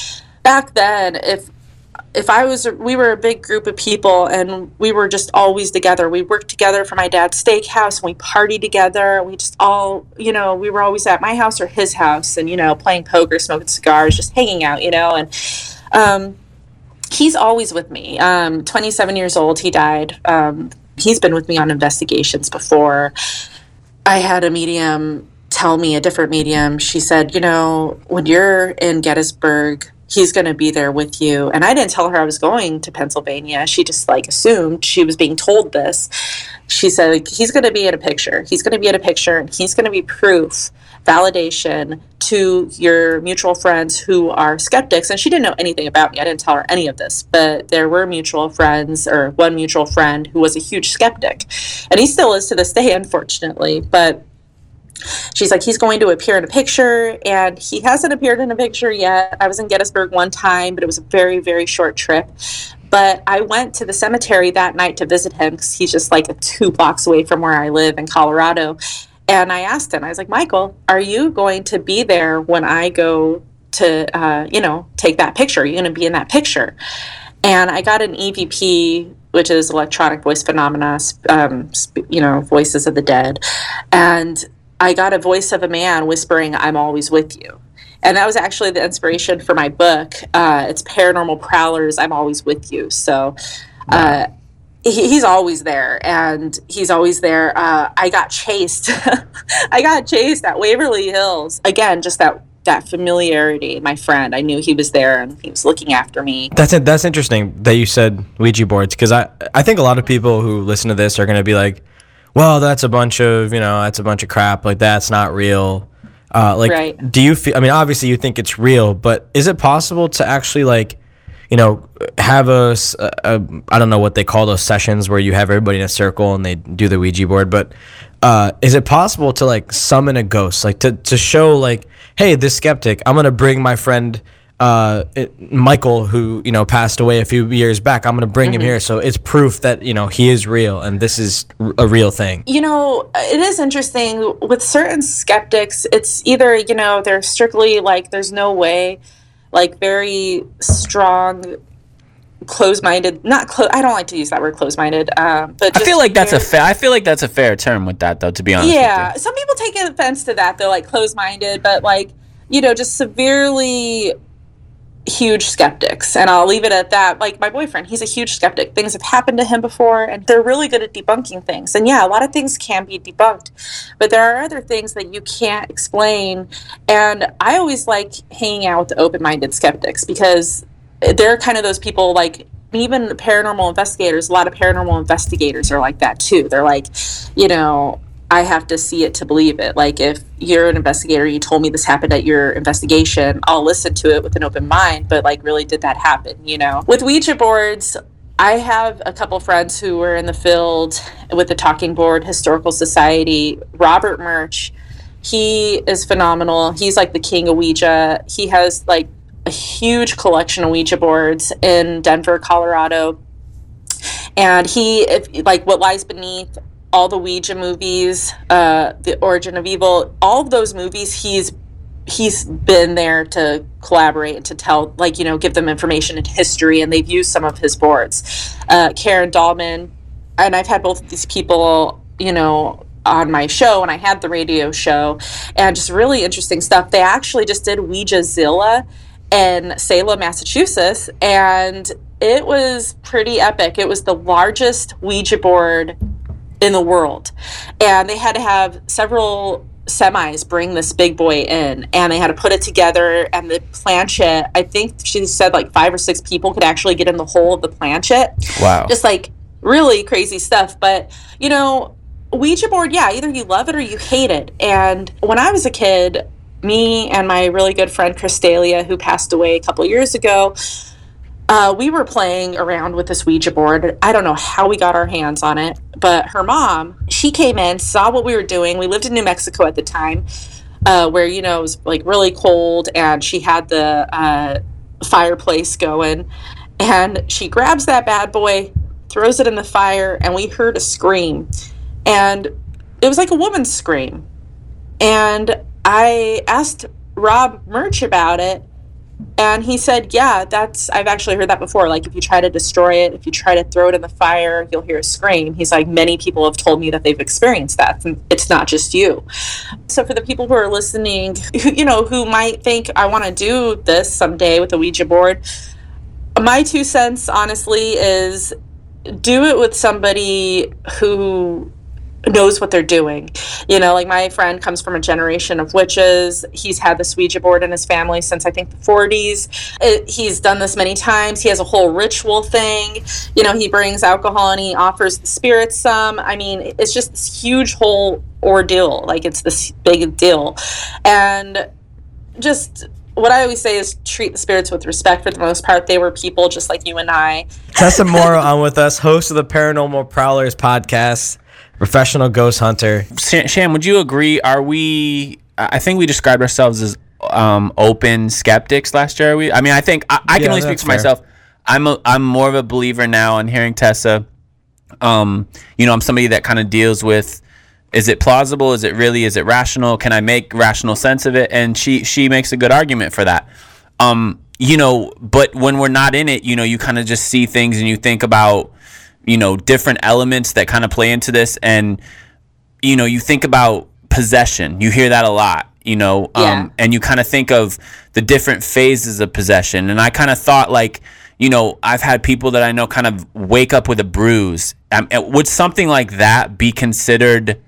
back then, if if I was, we were a big group of people, and we were just always together. We worked together for my dad's steakhouse, and we partied together. We just all, you know, we were always at my house or his house, and you know, playing poker, smoking cigars, just hanging out, you know, and. Um, he's always with me. Um, 27 years old, he died um, he's been with me on investigations before. I had a medium tell me, a different medium, she said, you know, when you're in Gettysburg, he's going to be there with you. And I didn't tell her I was going to Pennsylvania. She just like assumed she was being told this. She said, like, he's going to be in a picture. He's going to be in a picture and he's going to be proof validation to your mutual friends who are skeptics. And she didn't know anything about me. I didn't tell her any of this, but there were mutual friends or one mutual friend who was a huge skeptic. And he still is to this day, unfortunately. But she's like, he's going to appear in a picture, and he hasn't appeared in a picture yet. I was in Gettysburg one time, but it was a very, very short trip. But I went to the cemetery that night to visit him because he's just like two blocks away from where I live in Colorado. And I asked him, I was like, Michael, are you going to be there when I go to, uh, you know, take that picture? Are you going to be in that picture? And I got an EVP, which is electronic voice phenomena, um, you know, voices of the dead. And I got a voice of a man whispering, I'm always with you. And that was actually the inspiration for my book. Uh, it's Paranormal Prowlers, I'm Always With You. So, uh, he, he's always there and he's always there uh, i got chased i got chased at waverly hills again just that that familiarity my friend i knew he was there and he was looking after me That's it. That's interesting that you said Ouija boards because I I think a lot of people who listen to this are gonna be like, well, that's a bunch of you know that's a bunch of crap. Like that's not real. Uh, like, Right. do you feel? I mean, obviously you think it's real, but is it possible to actually like, you know, have a, a- a- I don't know what they call those sessions where you have everybody in a circle and they do the Ouija board, but uh, is it possible to like summon a ghost, like to to show like, hey, this skeptic, I'm gonna bring my friend uh, it, Michael, who you know passed away a few years back. I'm gonna bring him here, so it's proof that you know he is real and this is r- a real thing. you know it is interesting with certain skeptics it's either you know they're strictly like there's no way like very strong close-minded not close i don't like to use that word close-minded um, but I feel like that's a fair. I feel like that's a fair term with that, though. To be honest, yeah with you. some people take offense to that they're like close-minded but like you know just severely huge skeptics and i'll leave it at that. Like my boyfriend he's a huge skeptic. Things have happened to him before and they're really good at debunking things. And yeah a lot of things can be debunked but there are other things that you can't explain. And i always like hanging out with the open-minded skeptics because they're kind of those people like even paranormal investigators a lot of paranormal investigators are like that too. They're like you know i have to see it to believe it like if you're an investigator you told me this happened at your investigation i'll listen to it with an open mind but like really did that happen you know with ouija boards I have a couple friends who were in the field with the Talking Board Historical Society. Robert Murch, he is phenomenal. He's like the king of Ouija. He has like a huge collection of Ouija boards in Denver, Colorado. And he, if, like, what lies beneath all the Ouija movies, uh, the Origin of Evil, all of those movies, he's he's been there to collaborate and to tell, like, you know, give them information and history, and they've used some of his boards. Uh, Karen Dahlman, and I've had both of these people, you know, on my show, and I had the radio show, and just really interesting stuff. They actually just did Ouijazilla in Salem, Massachusetts, and it was pretty epic. It was the largest Ouija board in the world. And they had to have several semis bring this big boy in and they had to put it together and the planchette i think she said like five or six people could actually get in the hole of the planchette Wow. just like really crazy stuff. But, you know, Ouija board, yeah, either you love it or you hate it. And when I was a kid, me and my really good friend Christalia, who passed away a couple years ago, uh, we were playing around with this Ouija board. I don't know how we got our hands on it, but her mom, she came in, saw what we were doing. We lived in New Mexico at the time, uh, where you know it was like really cold, and she had the uh, fireplace going, and she grabs that bad boy, throws it in the fire, and we heard a scream, and it was like a woman's scream, and I asked Rob Murch about it and he said, Yeah, that's, I've actually heard that before. Like, if you try to destroy it, if you try to throw it in the fire, you'll hear a scream. He's like, Many people have told me that they've experienced that. It's not just you. So, for the people who are listening, you know, who might think, I want to do this someday with a Ouija board, my two cents, honestly, is do it with somebody who knows what they're doing. You know, like my friend comes from a generation of witches. He's had the Ouija board in his family since I think the 40s. It, uh, he's done this many times. He has a whole ritual thing. You know, he brings alcohol and he offers the spirits some. I mean, it's just this huge whole ordeal. Like it's this big deal. And just what I always say is treat the spirits with respect for the most part. They were people just like you and I. Tessa Morrow on with us, host of the Paranormal Prowlers podcast professional ghost hunter. Sham, would you agree? Are we? I think we described ourselves as um, open skeptics last year. Are we? I mean, I think I, I can Yeah, only speak for fair. myself. I'm a, I'm more of a believer now. And hearing Tessa, um, you know, I'm somebody that kind of deals with. Is it plausible? Is it really? Is it rational? Can I make rational sense of it? And she she makes a good argument for that. Um, you know, but when we're not in it, you know, you kind of just see things and you think about, you know, different elements that kind of play into this and you know, you think about possession. You hear that a lot, you know, Yeah. um, and you kind of think of the different phases of possession. And I kind of thought, like, you know, I've had people that I know kind of wake up with a bruise. Um, would something like that be considered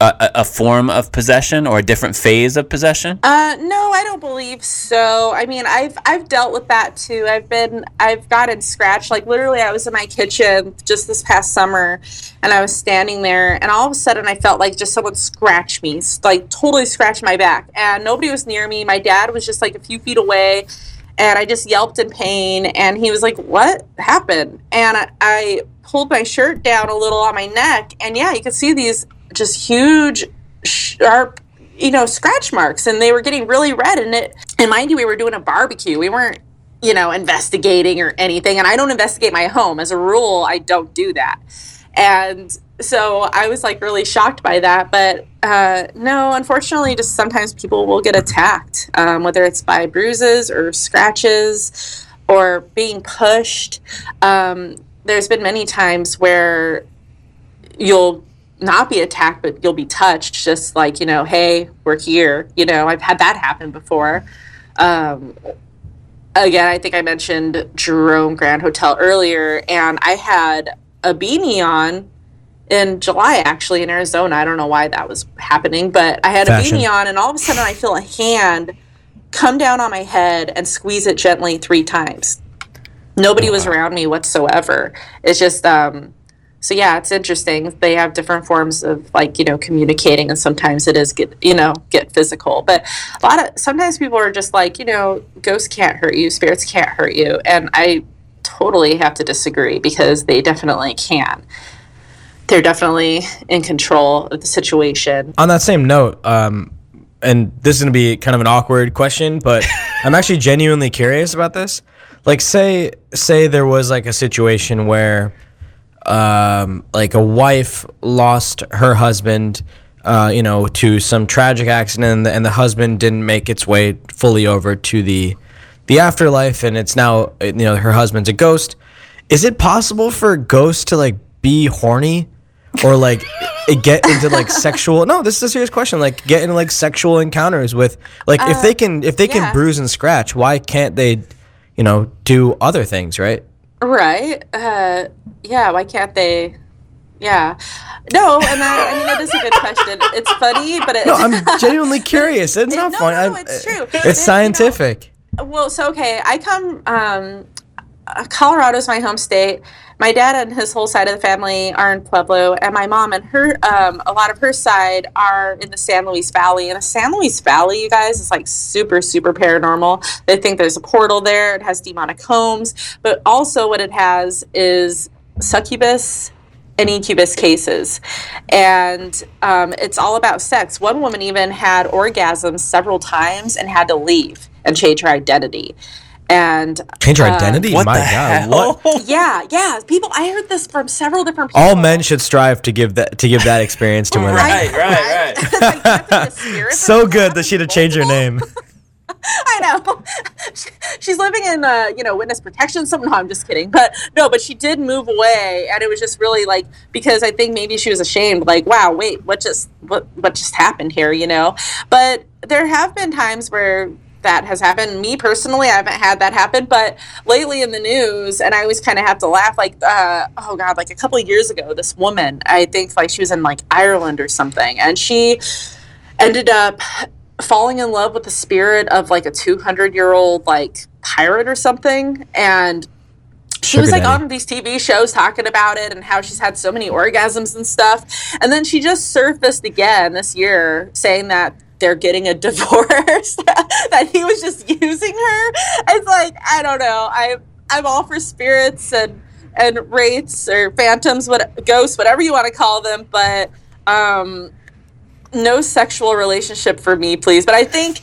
a, a, form of possession or a different phase of possession? Uh, no, I don't believe so. I mean, I've I've dealt with that too. I've been I've gotten scratched. Like literally, I was in my kitchen just this past summer, and I was standing there, and all of a sudden, I felt like just someone scratched me, like totally scratched my back, and nobody was near me. My dad was just like a few feet away, and I just yelped in pain, and he was like, "What happened?" And I, I pulled my shirt down a little on my neck, and yeah, you could see these just huge, sharp you know scratch marks and they were getting really red and it and mind you we were doing a barbecue. We weren't you know investigating or anything and i don't investigate my home. As a rule i don't do that. And so i was like really shocked by that but uh, no unfortunately just sometimes people will get attacked um, whether it's by bruises or scratches or being pushed. Um, there's been many times where you'll not be attacked, but you'll be touched, just like, you know, hey, we're here. You know, I've had that happen before. Um, again, I think I mentioned Jerome Grand Hotel earlier, and I had a beanie on in July, actually, in Arizona. I don't know why that was happening, but I had Fashion. a beanie on, and all of a sudden I feel a hand come down on my head and squeeze it gently three times. Nobody was around me whatsoever. It's just, um, so yeah, it's interesting. They have different forms of like you know communicating, and sometimes it is get you know get physical. But a lot of sometimes people are just like you know ghosts can't hurt you, spirits can't hurt you, and I totally have to disagree because they definitely can. They're definitely in control of the situation. On that same note, um, and this is gonna be kind of an awkward question, but I'm actually genuinely curious about this. Like, say, say there was like a situation where, um, like a wife lost her husband, uh, you know, to some tragic accident, and the, and the husband didn't make its way fully over to the, the afterlife, and it's now, you know, her husband's a ghost. Is it possible for ghosts to like be horny? or like get into like sexual no this is a serious question like get into like sexual encounters with like if they can if they can bruise and scratch why can't they you know do other things right Right. Uh, yeah. Why can't they? Yeah. No, and that, I mean, that is a good question. It's funny, but it, no i'm genuinely curious it's not No, funny no, it's true. it's You know- scientific Well, so okay, I come. Um, uh, Colorado's my home state, my dad and his whole side of the family are in Pueblo, and my mom and her, um, a lot of her side are in the San Luis Valley. And the San Luis Valley, you guys, is like super, super paranormal. They think there's a portal there. It has demonic homes, but also what it has is succubus and incubus cases. And um, it's all about sex. One woman even had orgasms several times and had to leave and change her identity. And Change her uh, identity? What My the God. hell? What? yeah, yeah. People, I heard this from several different people. All men should strive to give that to give that experience to women. Right, right, right. It's like, you have to be a spirit for So good that she'd have changed her name. I know. She's living in, uh, you know, witness protection. Something. No, I'm just kidding. But no, but she did move away, and it was just really like because I think maybe she was ashamed. Like, wow, wait, what just what what just happened here? You know. But there have been times where that has happened. Me personally, I haven't had that happen, but lately in the news, and I always kind of have to laugh. Like, uh, oh god, like a couple of years ago, this woman, I think like she was in like Ireland or something, and she ended up falling in love with the spirit of like a 200 year old like pirate or something and she Sugar was like daddy. on these TV shows talking about it and how she's had so many orgasms and stuff. And then she just surfaced again this year saying that they're getting a divorce, that he was just using her. It's like, I don't know. I I'm all for spirits and and wraiths or phantoms, what ghosts, whatever you want to call them, but um no sexual relationship for me, please. But I think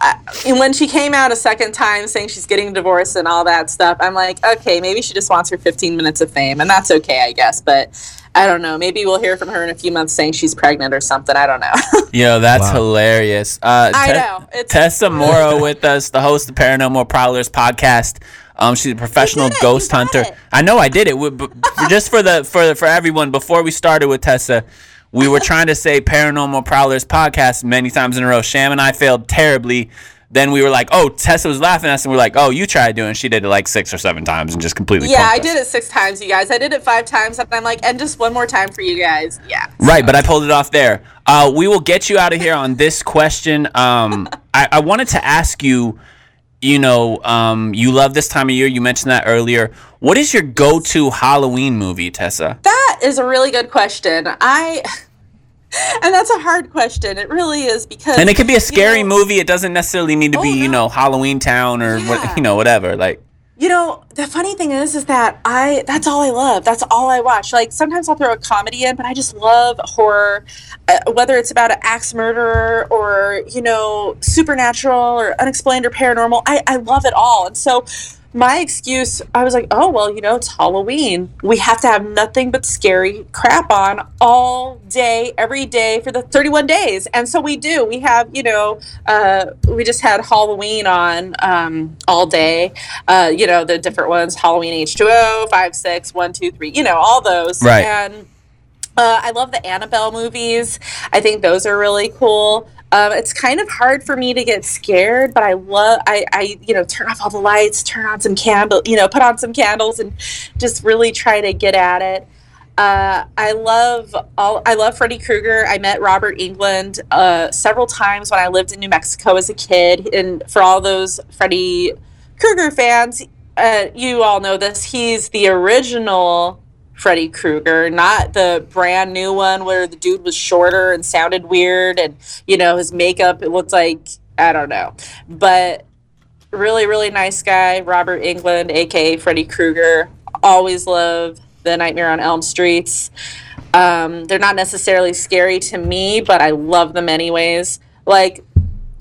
uh, when she came out a second time saying she's getting divorced and all that stuff, I'm like, okay, maybe she just wants her 15 minutes of fame, and that's okay, I guess. But I don't know. Maybe we'll hear from her in a few months saying she's pregnant or something. I don't know. Yo, that's Wow. hilarious. Uh, I Te- know. It's Tessa Morrow with us, the host of Paranormal Prowlers podcast. Um, she's a professional it. ghost hunter. it. I know I did it. We- b- just for the for for everyone before we started with Tessa, we were trying to say Paranormal Prowlers podcast many times in a row. Sham and I failed terribly. Then we were like, "Oh, Tessa was laughing at us," and we're like, "Oh, you tried doing." it." She did it like six or seven times and just completely. yeah, I us. did it six times, you guys. I did it five times, and I'm like, and just one more time for you guys. Yeah. Right, but I pulled it off there. Uh, we will get you out of here on this question. Um, I, I wanted to ask you, you know, um, you love this time of year. You mentioned that earlier. What is your go-to Halloween movie, Tessa? That is a really good question. I. And that's a hard question. It really is because. And it could be a you scary know- movie. It doesn't necessarily need to Oh, be, you know, Halloween Town or what, you know, whatever. Like, You know, the funny thing is, is that I that's all I love. That's all I watch. Like sometimes I'll throw a comedy in, but I just love horror, uh, whether it's about an axe murderer or you know supernatural or unexplained or paranormal. I I love it all, and so. My excuse, I was like, oh, well, you know, it's Halloween. We have to have nothing but scary crap on all day, every day for the 31 days. And so we do. We have, you know, uh, we just had Halloween on um, all day uh, you know, the different ones, Halloween H2O, 5, 6, 1, 2, 3, you know, all those. Right. And uh, I love the Annabelle movies. I think those are really cool. Um, it's kind of hard for me to get scared, but I love, I, I, you know, turn off all the lights, turn on some candle, you know, put on some candles and just really try to get at it. Uh, I love all. I love Freddy Krueger. I met Robert Englund uh, several times when I lived in New Mexico as a kid, and for all those Freddy Krueger fans, uh, you all know this. He's the original Freddy Krueger, not the brand new one where the dude was shorter and sounded weird, and you know his makeup. It looked like I don't know, but really, really nice guy, Robert Englund, aka Freddy Krueger. Always love the Nightmare on Elm Streets. Um, they're not necessarily scary to me, but I love them anyways. Like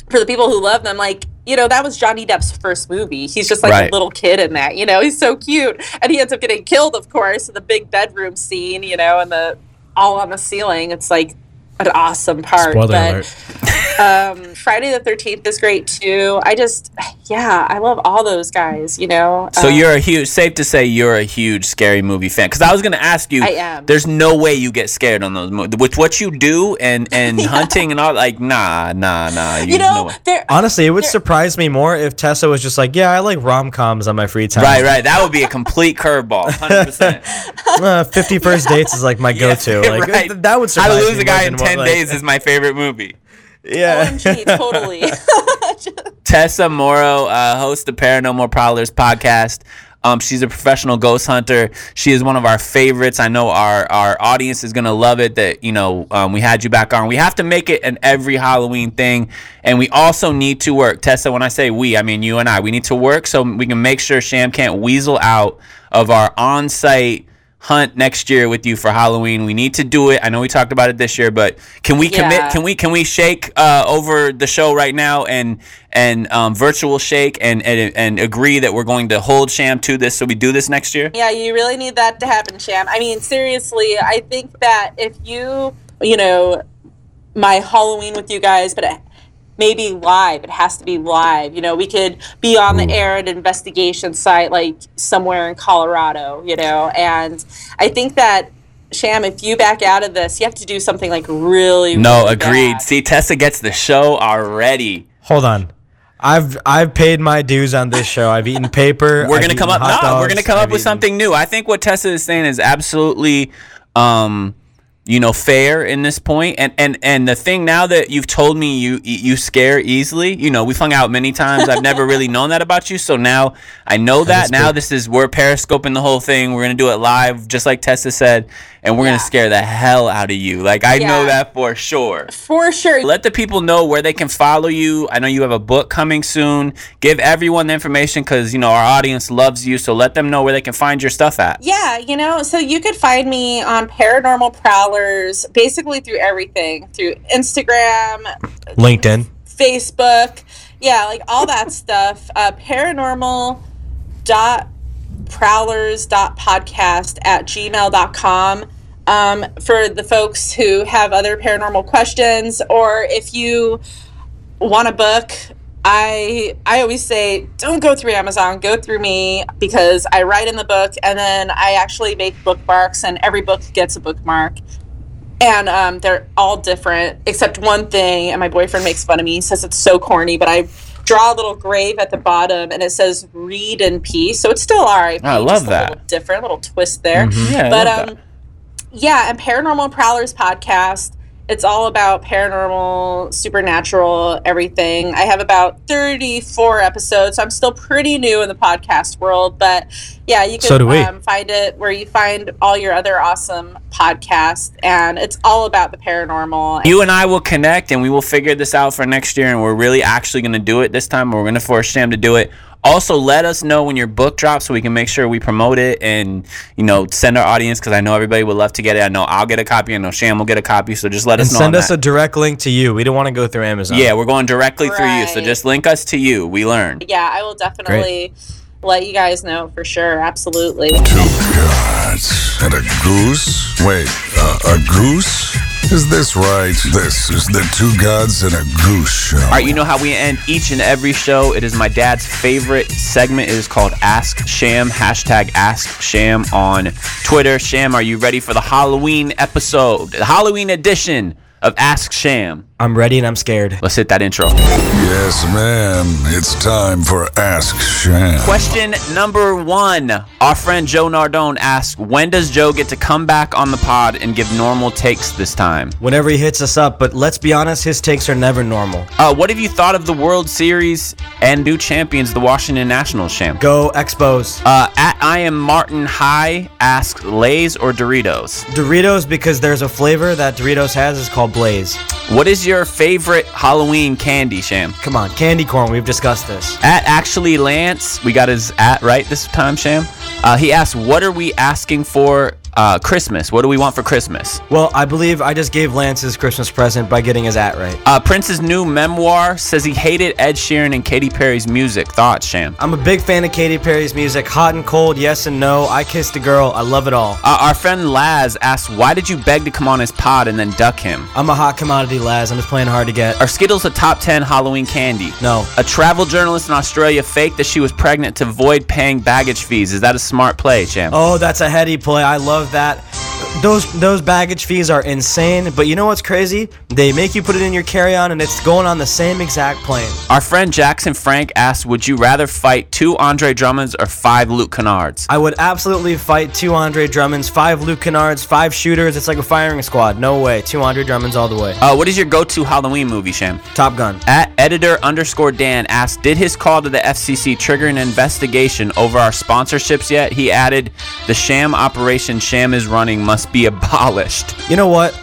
for the people who love them, like you know, that was Johnny Depp's first movie. He's just like Right. a little kid in that. You know, he's so cute, and he ends up getting killed, of course, in the big bedroom scene. You know, and the all on the ceiling. It's like an awesome part. Spoiler but um, Friday the Thirteenth is great too. I just, yeah, I love all those guys. You know, so Um, you're a huge, safe to say you're a huge scary movie fan. Because I was going to ask you, I am. there's no way you get scared on those movies. With what you do and, and hunting and all, like, nah, nah, nah. you no know, way. there. Honestly, it would surprise me more if Tessa was just like, "Yeah, I like rom coms on my free time." Right, right. That would be a complete curveball. 100%. Uh, Fifty First Dates is like my go-to. Like right. that would How surprise to Lose me a Guy more in than what, 10 like- Days is my favorite movie. Yeah. OMG, totally. Tessa Morrow, uh, host of Paranormal Prowlers podcast. Um, she's a professional ghost hunter. She is one of our favorites. I know our our audience is gonna love it. That you know um, we had you back on. We have to make it an every Halloween thing, and we also need to work. Tessa, when I say we, I mean you and I. We need to work so we can make sure Sham can't weasel out of our on-site hunt next year with you for Halloween. We need to do it. I know we talked about it this year, but can we commit? Yeah. Can we can we shake uh, over the show right now and and um, virtual shake and, and and agree that we're going to hold Sham to this so we do this next year? Yeah, you really need that to happen, Sham. I mean, seriously, I think that if you, you know, my Halloween with you guys, but maybe live, it has to be live. You know, we could be on the air at an investigation site, like somewhere in Colorado, you know, and I think that. Sham, if you back out of this, you have to do something like really. No, really agreed. bad. See, Tessa gets the show already. Hold on. I've I've paid my dues on this show. I've eaten paper. We're I've gonna come up. hot No, we're gonna come up I've with eaten- something new. I think what Tessa is saying is absolutely, um, you know, fair in this. And and and the thing now that you've told me you you scare easily. You know, we've hung out many times. I've never really known that about you. So now I know that Now this is we're periscoping the whole thing. We're gonna do it live, just like Tessa said, and we're Yeah. gonna scare the hell out of you. Like I know that for sure. For sure. Let the people know where they can follow you. I know you have a book coming soon. Give everyone the information because you know our audience loves you. So let them know where they can find your stuff at. Yeah, you know, so you could find me on Paranormal Prowlers basically through everything through Instagram, LinkedIn. Facebook, yeah, like all that stuff. Uh, paranormal dot prowlers dot podcast at gmail.com. Um, for the folks who have other paranormal questions, or if you want a book, I I always say don't go through Amazon, go through me because I write in the book and then I actually make bookmarks and every book gets a bookmark. And um, they're all different except one thing. And my boyfriend makes fun of me. He says it's so corny, but I draw a little grave at the bottom and it says "Read in peace." So it's still R.I.P. I love just that. A little different, little twist there. Yeah, I but um, that. Yeah, and Paranormal Prowlers podcast. It's all about paranormal, supernatural, everything. I have about 34 episodes. So I'm still pretty new in the podcast world, but yeah, you can So. Um, find it where you find all your other awesome podcasts, and it's all about the paranormal. You and I will connect and we will figure this out for next year. And we're really actually going to do it this time. We're going to force Sam to do it. Also, let us know when your book drops so we can make sure we promote it and you know send our audience because I know everybody would love to get it. I know I'll get a copy. I know Sham will get a copy. So just let And us know. send us that. a direct link to you. We don't want to go through Amazon. yeah, we're going directly through you. So just link us to you. We learned. yeah, I will definitely let you guys know for sure. Absolutely. Two gods and a goose? Wait, uh, a goose? Is this right? This is the Two Gods and a Goose show. All right, you know how we end each and every show. It is my dad's favorite segment. It is called Ask Sham. Hashtag Ask Sham on Twitter. Sham, are you ready for the Halloween episode, the Halloween edition of Ask Sham? I'm ready and I'm scared. Let's hit that intro. Yes, ma'am. It's time for Ask Sham. Question number one. Our friend Joe Nardone asks, when does Joe get to come back on the pod and give normal takes this time? Whenever he hits us up, but let's be honest, his takes are never normal. Uh, what have you thought of the World Series and new champions, the Washington Nationals, Sham? Go Expos. Uh, at I am Martin High asks Lay's or Doritos. Doritos because there's a flavor that Doritos has is called Blaze. What is your favorite Halloween candy, Sham? Come on, candy corn. We've discussed this. At actually Lance, we got his at right this time, Sham. Uh, he asked, "What are we asking for uh, Christmas? What do we want for Christmas?" Well, I believe I just gave Lance his Christmas present by getting his at right. Uh, Prince's new memoir says he hated Ed Sheeran and Katy Perry's music. Thoughts, Sham? I'm a big fan of Katy Perry's music. Hot and cold, yes and no. I kissed a girl. I love it all. Uh, our friend Laz asked, "Why did you beg to come on his pod and then duck him?" I'm a hot commodity, Laz. I'm just playing hard to get. Are Skittles a top 10 Halloween candy? No. A travel journalist in Australia faked that she was pregnant to avoid paying baggage fees. Is that a smart play, Champ? Oh, that's a heady play. I love that. Those those baggage fees are insane, but you know what's crazy? They make you put it in your carry-on and it's going on the same exact plane. Our friend Jackson Frank asked, Would you rather fight two Andre Drummonds or five Luke Kennards? I would absolutely fight two Andre Drummonds, five Luke Kennards, five shooters. It's like a firing squad. No way. Two Andre Drummonds all the way. Uh, what is your go to Halloween movie, Sham? Top Gun. At Editor underscore Dan asked, Did his call to the FCC trigger an investigation over our sponsorships yet? He added, The sham operation Sham is running must be abolished. You know what?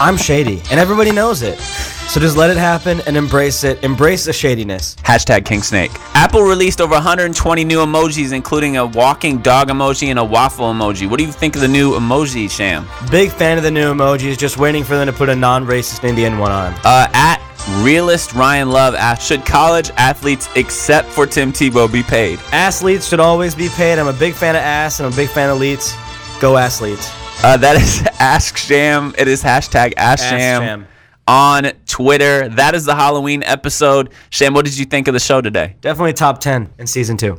I'm shady, and everybody knows it. So just let it happen and embrace it. Embrace the shadiness. Hashtag King Snake. Apple released over 120 new emojis, including a walking dog emoji and a waffle emoji. What do you think of the new emoji, Sham? Big fan of the new emojis. Just waiting for them to put a non-racist Indian one on. Uh, at realist Ryan Love asked, Should college athletes, except for Tim Tebow, be paid? Athletes should always be paid. I'm a big fan of ass and I'm a big fan of elites. Go athletes. Uh, that is Ask Sham. It is hashtag Ask, Ask Sham, Sham. on Twitter. That is the Halloween episode. Sham, what did you think of the show today? Definitely top 10 in season two.